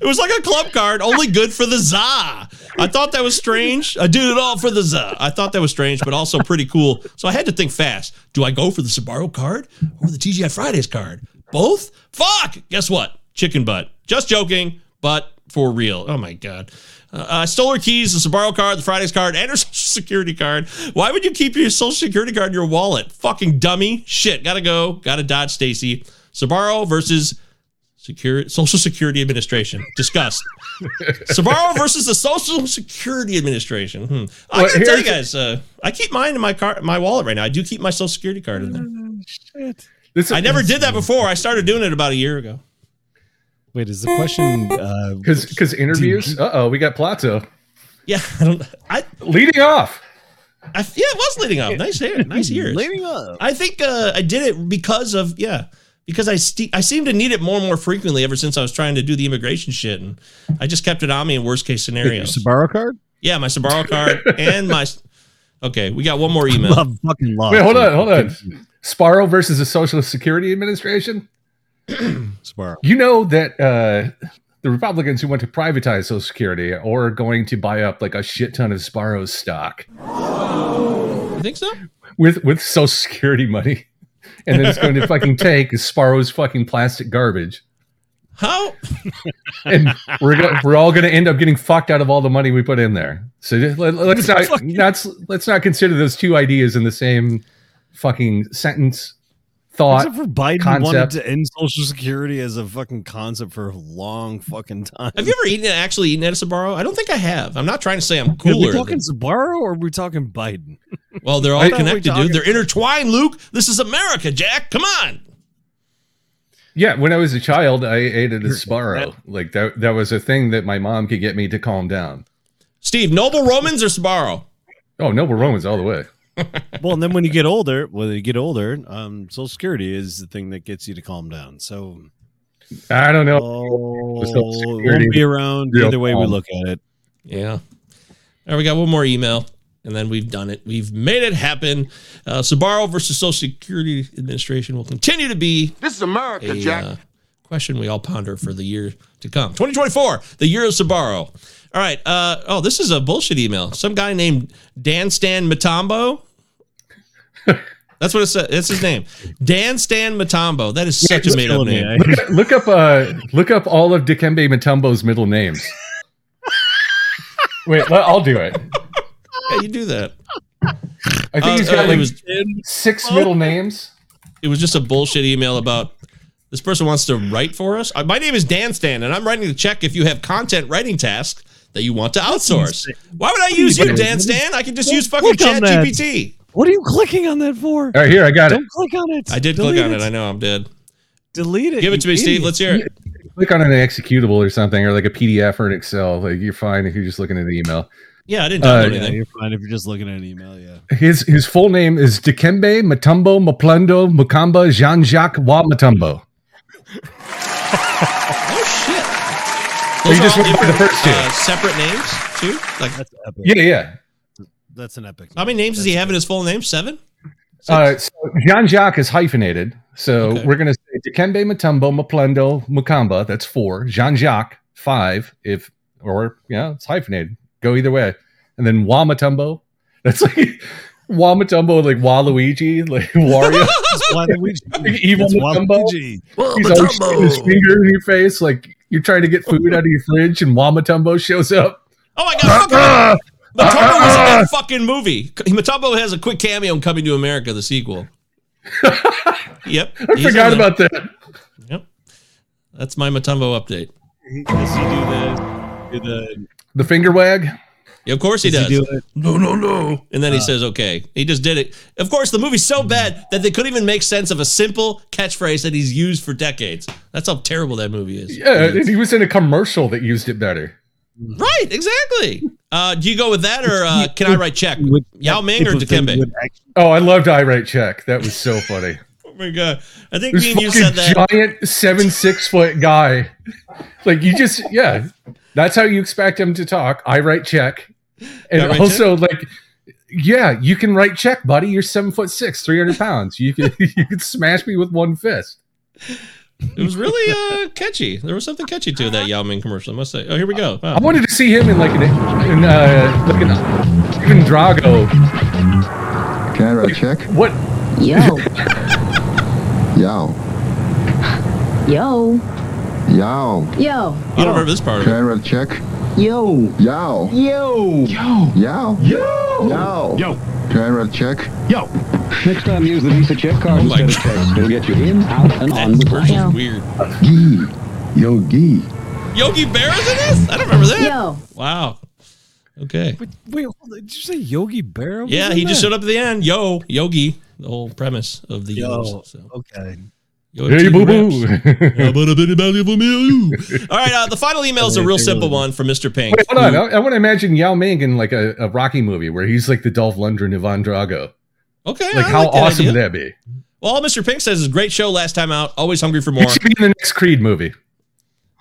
It was like a club card, only good for the za. I thought that was strange. I did it all for the za. I thought that was strange, but also pretty cool. So I had to think fast. Do I go for the Sbarro card or the TGI Fridays card? Both? Fuck! Guess what? Chicken butt. Just joking, but for real. Oh my god. Uh, I stole her keys, the Sbarro card, the Fridays card, and her social security card. Why would you keep your social security card in your wallet? Fucking dummy. Shit. Gotta go. Gotta dodge Stacy. Sbarro versus Secure, Social Security Administration. Discuss. Sbarro versus the Social Security Administration. Hmm. I Well, can tell you guys, uh, I keep mine in my car, my wallet right now. I do keep my Social Security card in there. This I never did that before. I started doing it about a year ago. Wait, is the question? Uh, because because interviews. Uh oh, we got Plato Yeah, I don't. I, leading off. I yeah, it was leading up. Nice hair, nice ears. leading up. I think uh, I did it because of yeah, because I st- I seem to need it more and more frequently ever since I was trying to do the immigration shit, and I just kept it on me in worst case Your scenarios. Sbarro card? Yeah, my Sbarro card and my. Okay, we got one more email. Love, fucking love. Wait, hold on, hold on. Sparrow versus the Social Security Administration. Sbarro. You know that uh, the Republicans who want to privatize Social Security are going to buy up like a shit ton of Sparrow's stock You think so? with with Social Security money, and then it's going to fucking take Sparrow's fucking plastic garbage, How? and we're go- we're all going to end up getting fucked out of all the money we put in there. So just, let, us not not let's not consider those two ideas in the same fucking sentence. Thought Except for Biden wanted to end Social Security as a fucking concept for a long fucking time. Have you ever eaten actually eaten at a Sbarro? I don't think I have. I'm not trying to say I'm cooler. Are we talking than- Sbarro or are we talking Biden? well, they're all I thought we connected, talking- dude. They're intertwined, Luke. This is America, Jack. Come on. Yeah, when I was a child, I ate at a Sparrow. Like that that was a thing that my mom could get me to calm down. Steve, Noble Romans or Sbarro? Oh, Noble Romans all the way. well, and then when you get older, when you get older, um, Social Security is the thing that gets you to calm down. So I don't know. Oh, it won't be around real either way we look at it. Yeah. All right, we got one more email, and then we've done it. We've made it happen. Uh, Sbarro versus Social Security Administration will continue to be This is America, a Jack. uh, question we all ponder for the year to come. 2024, the year of Sabaro. All right. Uh, oh, this is a bullshit email. Some guy named Dan Stan Matambo. That's what it says. That's his name. Dan Stan Matambo. That is such a made up name. Look, up- look up uh look up all of Dikembe Mutombo's middle names. Wait, I'll do it. Yeah, you do that. I think Uh, he's got uh, like was- six middle names. It was just a bullshit email about this person wants to write for us. Uh, my name is Dan Stan, and I'm writing the check if you have content writing tasks that you want to outsource. Why would I use you, Dan Stan? I can just use fucking Click on Chat. GPT. What are you clicking on that for? All right, here I got it. Don't click on it. I did Delete click on it. I know I'm dead. Delete it. Give it to me, Steve. Let's hear it. Click on an executable or something, or like a PDF or an Excel. Like you're fine if you're just looking at the email. Yeah, I didn't Uh, download Yeah, anything. you're fine if you're just looking at an email. Yeah. His his full name is Dikembe Mutombo Mplendo Mukamba Jean Jacques Wa Mutombo. Shit! you just went for the first two. uh, separate names too. Like, That's epic. Yeah, yeah. That's an epic. how many names does he have in his full name? Seven. Uh, so Jean Jacques is hyphenated. So Okay. we're going to say Dikembe Mutombo Mplendo Mukamba. That's four. Jean Jacques, five. If, or, yeah, it's hyphenated. Go either way. And then Wamatumbo. That's like Wamatumbo, like Waluigi, like Wario. That's Waluigi. Like evil That's Mutombo. Waluigi. He's always his finger in your face, like you're trying to get food out of your fridge, and Wamatumbo shows up. Oh my god! fuck it. Uh-uh. Matumbo was in uh-uh. that fucking movie. Matumbo has a quick cameo in Coming to America, the sequel. yep. I forgot about that. Yep. That's my Matumbo update. Does he do the, do the The finger wag. Yeah, of course he Does does. he do it? No, no, no. And then he says, okay. He just did it. Of course, the movie's so bad that they couldn't even make sense of a simple catchphrase that he's used for decades. That's how terrible that movie is. Yeah, and he was in a commercial that used it better. Right, exactly. Uh, do you go with that or uh, can I write check? Would- Yao Ming or Dikembe? Oh, I loved I Write Check. That was so funny. Oh my god. I think This me and you said that. giant seven six foot guy. Like you just yeah, that's how you expect him to talk. I write check, and I write also like yeah, you can write check, buddy. You're seven foot six, three hundred pounds. You can you can smash me with one fist. It was really uh, catchy. There was something catchy to that Yao Ming commercial. I must say. Oh, here we go. Wow. I wanted to see him in like an in uh like an Ivan Drago. Can I write a check? What Yo, Yow. yo, Yow. yo, I don't remember this part Can I write a check? Yo, Yow. yo, Yow. Yow. Yow. Yo, Can I write a check? yo. Next time use the Visa check card Oh instead of checks. It'll get you in, out, and on the commercial's Yo. weird. Gee. Yogi. Yogi Bear is in this? I don't remember that. yo. Wow. Okay. Wait, wait, hold on. did you say Yogi Berra? was Yeah, in he just showed up at the end. Yo, Yogi. The whole premise of the Yo, Yo's, so. okay. Yo, Hey to boo boo. About a bit about it? All right, uh, the final email is a real simple one from Mr. Pink. Wait, hold on. I, I want to imagine Yao Ming in like a, a Rocky movie where he's like the Dolph Lundgren of Ivan Drago. Okay, Like I how like that awesome idea. would that be? Well, all Mr. Pink says is great show last time out. Always hungry for more. He should be in the next Creed movie.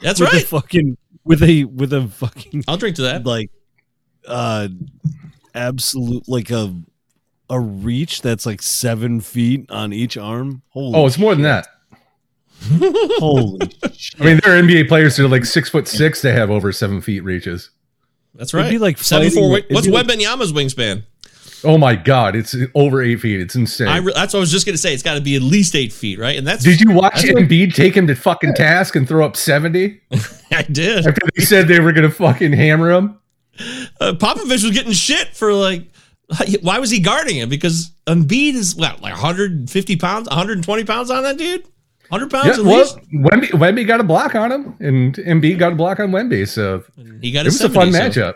That's with right. A fucking with a with a fucking I'll drink to that. like uh absolute like a a reach that's like seven feet on each arm. Holy Oh, it's more than that. holy I mean, there are NBA players that are like six foot six. They have over seven feet reaches. That's It'd right. be like seven fighting- four. What's be like- Wembanyama's wingspan? Oh my god, it's over eight feet. It's insane. I re- that's what I was just gonna say. It's got to be at least eight feet, right? And that's Did you watch that's what- Embiid take him to fucking task and throw up seventy I did. after they said they were going to fucking hammer him? Uh, Popovich was getting shit for like. Why was he guarding him? Because Embiid is what, like 150 pounds, 120 pounds on that dude. 100 pounds Yeah, at well, least. Wemby, Wemby got a block on him, and Embiid got a block on Wemby. So He got it his was a fun so matchup.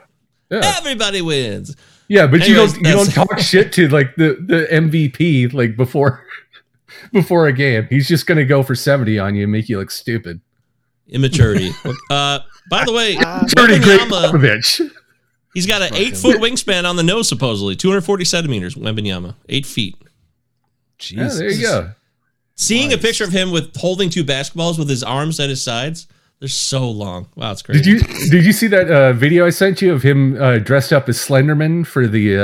Yeah, Everybody wins. yeah, but Anyways, you don't you don't talk shit to like the the MVP like before before a game. He's just going to go for seventy on you and make you look stupid. Immaturity. uh, by the way, Pretty great, Popovich. he's got an eight foot wingspan on the nose, supposedly 240 centimeters. Wembanyama, eight feet. Yeah, there you go. Seeing a picture of him with holding two basketballs with his arms at his sides, they're so long. Wow, it's crazy. Did you did you see that uh, video I sent you of him uh, dressed up as Slenderman for the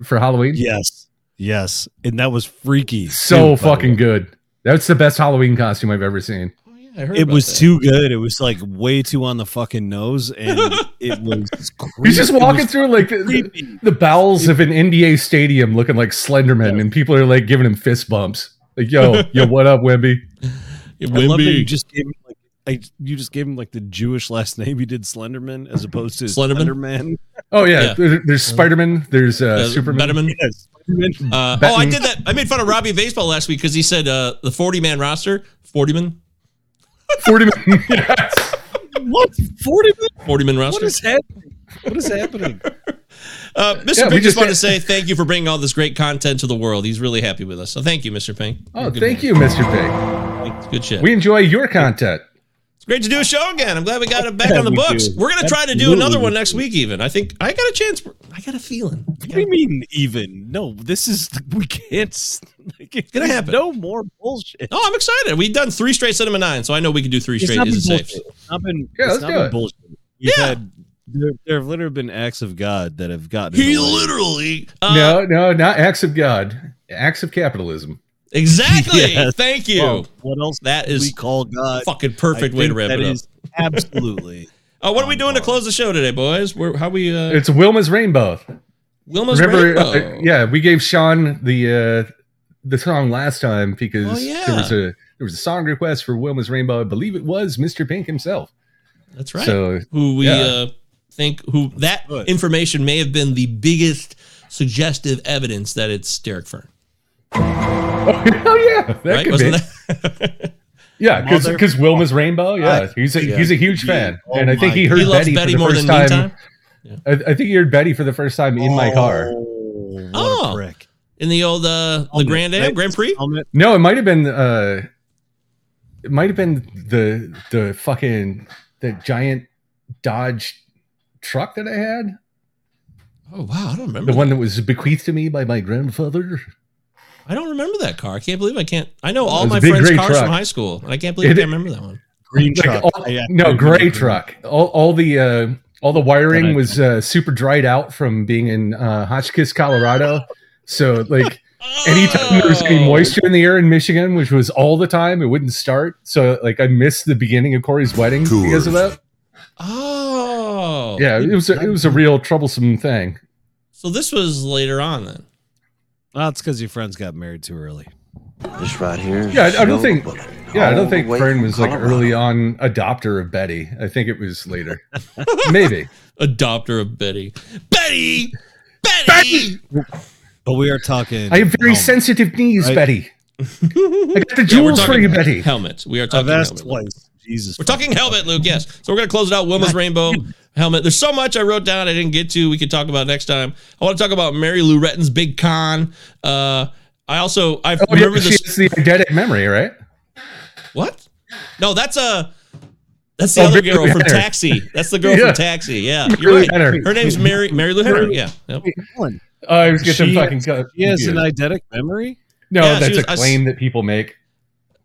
uh, for Halloween? Yes. Yes. And that was freaky. so too, fucking way. good. That's the best Halloween costume I've ever seen. I heard it was that. too good. It was like way too on the fucking nose, and it was. He's just walking through like the, the bowels of an NBA stadium, looking like Slenderman, and people are like giving him fist bumps. Like, yo, yo, what up, Wemby? I love that you just gave him like I, you just gave him like the Jewish last name. You did Slenderman as opposed to Slenderman? Slenderman. Oh yeah, Yeah. There, there's Spider Man. There's uh, Uh, Superman. Betterman. Yes. Slenderman. Uh, oh, I did that. I made fun of Robbie Baseball last week because he said uh, the 40 man roster, 40 man, Forty man. yes. What forty? 40 man roster. What is happening? What is happening? Uh, Mr. Yeah, Pink just just wanted to say thank you for bringing all this great content to the world. He's really happy with us. So thank you, Mr. Pink. Oh, good thank man. you, Mr. Pig. It's good shit. We enjoy your content. it's great to do a show again. I'm glad we got it back Yeah, on the we books. do. We're going to try to do another one next week, even. I think I got a chance. I got a feeling. What do you mean even? No, this is we can't. Like, it's gonna happen. No more bullshit. Oh, I'm excited. We've done three straight Cinema 9, so I know we can do three It's straight. not Is it safe? It's not been. Yeah, it's let's not do been it. bullshit. We've Yeah. had there, there have literally been acts of God that have gotten. in He literally. Uh, no, no, not acts of God. Acts of capitalism. Exactly. Yes. Thank you. Well, what else? That is do we call God. fucking perfect I way to wrap that it up. is Absolutely. Oh, what are we doing to close the show today, boys? We're, how we? Uh, It's Wilma's Rainbow. Wilma's Remember? uh, Rainbow. yeah, we gave Sean the uh, the song last time because Oh, yeah. there was a there was a song request for Wilma's Rainbow. I believe it was Mr. Pink himself. That's right. So who we yeah. uh, think who that Good. information may have been the biggest suggestive evidence that it's Derek Fern. oh yeah, that right? could Wasn't be. that? Yeah, because Mother- because Wilma's Rainbow. Yeah, I- he's a yeah. he's a huge Yeah. fan, Oh and I think he heard He Betty, Betty for the more first than time. Meantime? I, I think he heard Betty for the first time in my car. Oh, what Oh. a prick. In the old uh, the Grand Am, Grand Prix. Helmet. No, it might have been uh it might have been the the fucking the giant Dodge truck that I had. Oh wow, I don't remember. The that. one that was bequeathed to me by my grandfather. I don't remember that car. I can't believe I can't. I know all my big friends' cars truck. from high school, and I can't believe I can't remember that one. Green Like, truck. all- I actually no, gray green. truck. All, all the uh all the wiring I- was uh, super dried out from being in uh, Hotchkiss, Colorado. So like anytime there was any Oh. moisture in the air in Michigan, which was all the time, it wouldn't start. So like I missed the beginning of Corey's wedding because of that. Oh, Oh, yeah, it was a, it was a real troublesome thing. So this was later on then. Oh, it's because your friends got married too early. This right here. Yeah, I, I don't think. Yeah, I don't think way Fern was like Colorado. early on adopter of Betty. I think it was later. Maybe. Adopter of Betty. Betty. Betty. But we are talking. I have very helmet. sensitive knees, Right. Betty. I got the Yeah, jewels for you, Betty. Helmet. We are I've talking asked helmet. twice. Jesus. We're talking helmet, Luke. Yes. So we're gonna close it out. Wilma's Rainbow helmet. There's so much I wrote down I didn't get to. We could talk about next time. I want to talk about Mary Lou Retton's big con. Uh, I also I Oh, remember she this. has the eidetic memory, right? What? No, that's a. That's the Oh, other Mary girl Lou from Henner. Taxi. That's the girl Yeah. from Taxi. Yeah, you're right. Henner. Her name's Mary Marilu Henner. Yeah. Yep. Ellen, Oh, I was getting fucking. has- co- He has an eidetic memory. No, Yeah, that's was- a I s- claim that people make.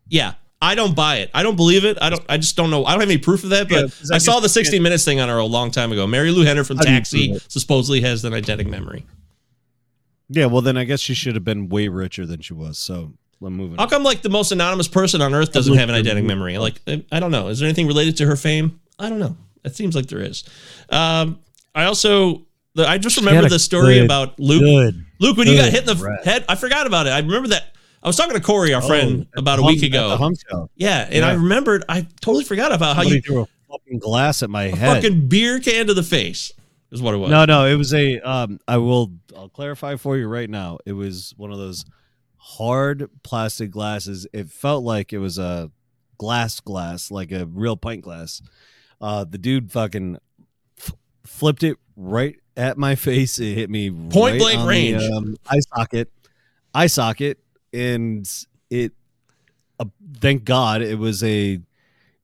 Yeah. I don't buy it. I don't believe it. I don't. I just don't know. I don't have any proof of that. Yeah, I I saw the 60 Minutes thing on her a long time ago. Marilu Henner from How Taxi supposedly has an eidetic memory. Yeah, well then I guess she should have been way richer than she was. So I'm moving. How come like the most anonymous person on earth doesn't have an eidetic memory? Like I don't know. Is there anything related to her fame? I don't know. It seems like there is. Um, I also I just remember the story good- about Luke. good, Luke, when you got hit in the breath. head, I forgot about it. I remember that. I was talking to Corey, our friend, Oh, about a hum- week ago. the hum show. Yeah, and I remembered. I totally forgot about how Somebody you threw a fucking glass at my head. fucking beer can to the face is what it was. No, no, it was a. Um, I will. I'll clarify for you right now. It was one of those hard plastic glasses. It felt like it was a glass glass, like a real pint glass. Uh, the dude fucking f- flipped it right at my face. It hit me Point right blank range. The, um, eye socket, eye socket, and it. Uh, thank God it was a. It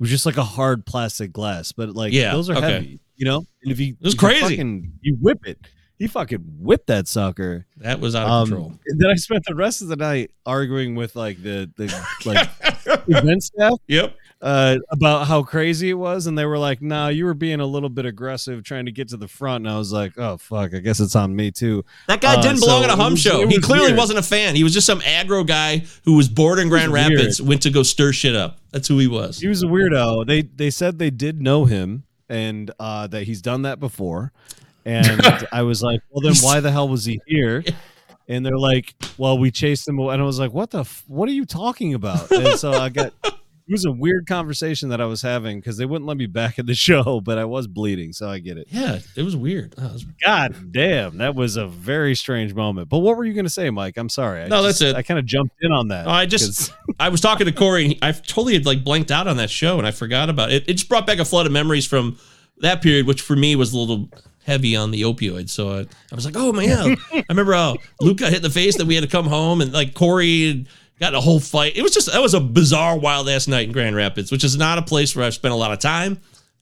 was just like a hard plastic glass, but like Yeah, those are okay. heavy, you know. And if you, It was if you crazy. fucking- you whip it. He fucking whipped that sucker. That was out of Um, control. and then I spent the rest of the night arguing with like the the like event staff. Yep. Uh, about how crazy it was, and they were like, "Nah, you were being a little bit aggressive, trying to get to the front." And I was like, "Oh fuck, I guess it's on me too." That guy Uh, didn't belong so at a hum was- show. He clearly weird. wasn't a fan. He was just some aggro guy who was bored in Grand weird. Rapids, went to go stir shit up. That's who he was. He was a weirdo. They they said they did know him and uh, that he's done that before. And I was like, well, then why the hell was he here? And they're like, well, we chased him. away. And I was like, what the? F- what are you talking about? And so I got. It was a weird conversation that I was having because they wouldn't let me back in the show, but I was bleeding, so I get it. Yeah, it was weird. Oh, it was- God damn, that was a very strange moment. But what were you going to say, Mike? I'm sorry. I No, that's it. I kind of jumped in on that. Oh, I just I was talking to Corey I totally had like blanked out on that show and I forgot about it. It just brought back a flood of memories from that period, which for me was a little heavy on the opioids. So I, I was like, oh man, I remember how Luke got hit in the face that we had to come home and like Corey got in a whole fight. It was just that was a bizarre wild ass night in Grand Rapids, which is not a place where I've spent a lot of time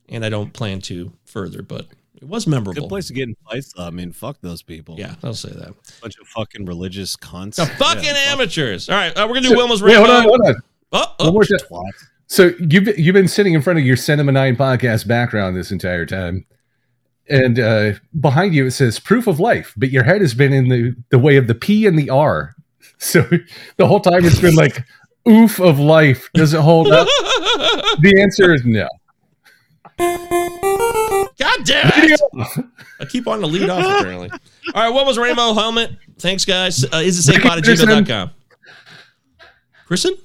and I don't plan to further, but it was memorable. Good place to get in fights. Though. I mean, fuck those people. Yeah, I'll say that. Bunch of fucking religious cunts. The fucking Yeah, fuck amateurs. All right, uh, we're gonna do So- Wilma's wait, hold on, hold on. Oh, One oh, more time. So you've you've been sitting in front of your Cinema Nine podcast background this entire time, and uh, behind you it says "Proof of Life," but your head has been in the the way of the P and the R. So the whole time it's been like "Oof of life." Does it hold up? the answer is no. God damn it! I keep on to lead off apparently. All right, what was Rainbow Helmet? Thanks, guys. Uh, is it safe at gmail.com? Kristen?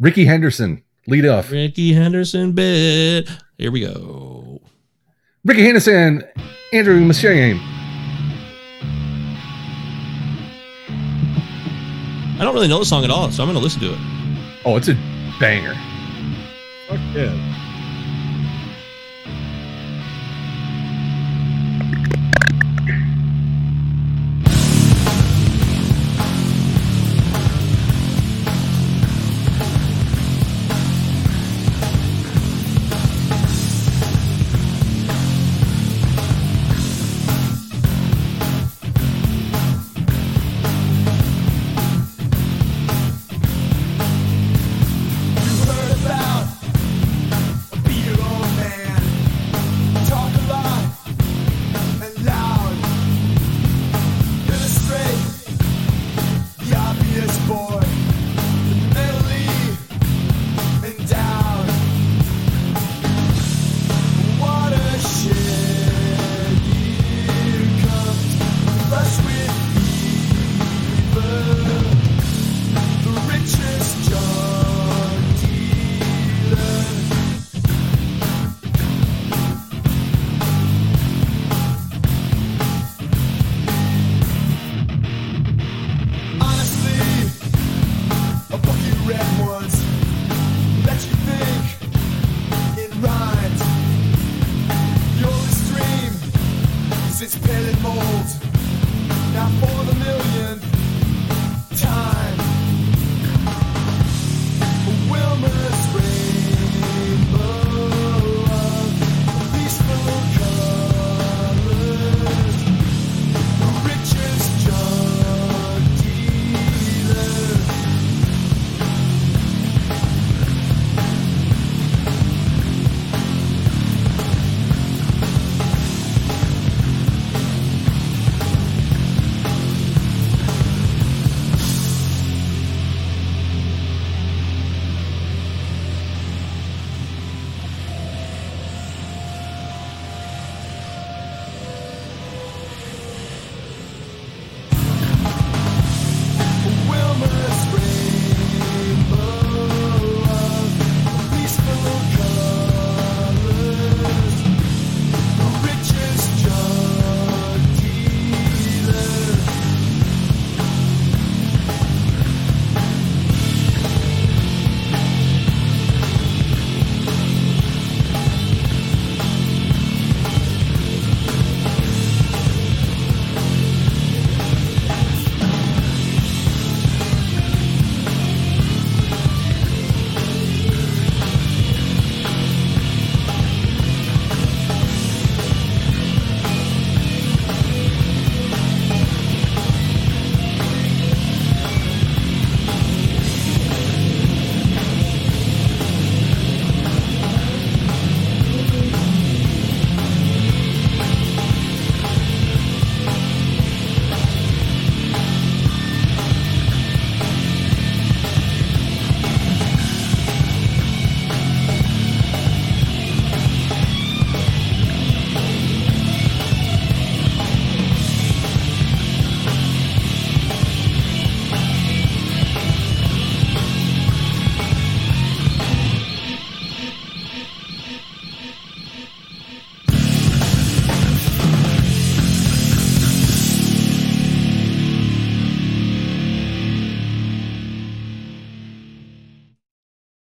Rickey Henderson, lead off. Rickey Henderson bit. Here we go. Rickey Henderson, Andrew Machine. I don't really know the song at all, so I'm going to listen to it. Oh, it's a banger. Fuck yeah.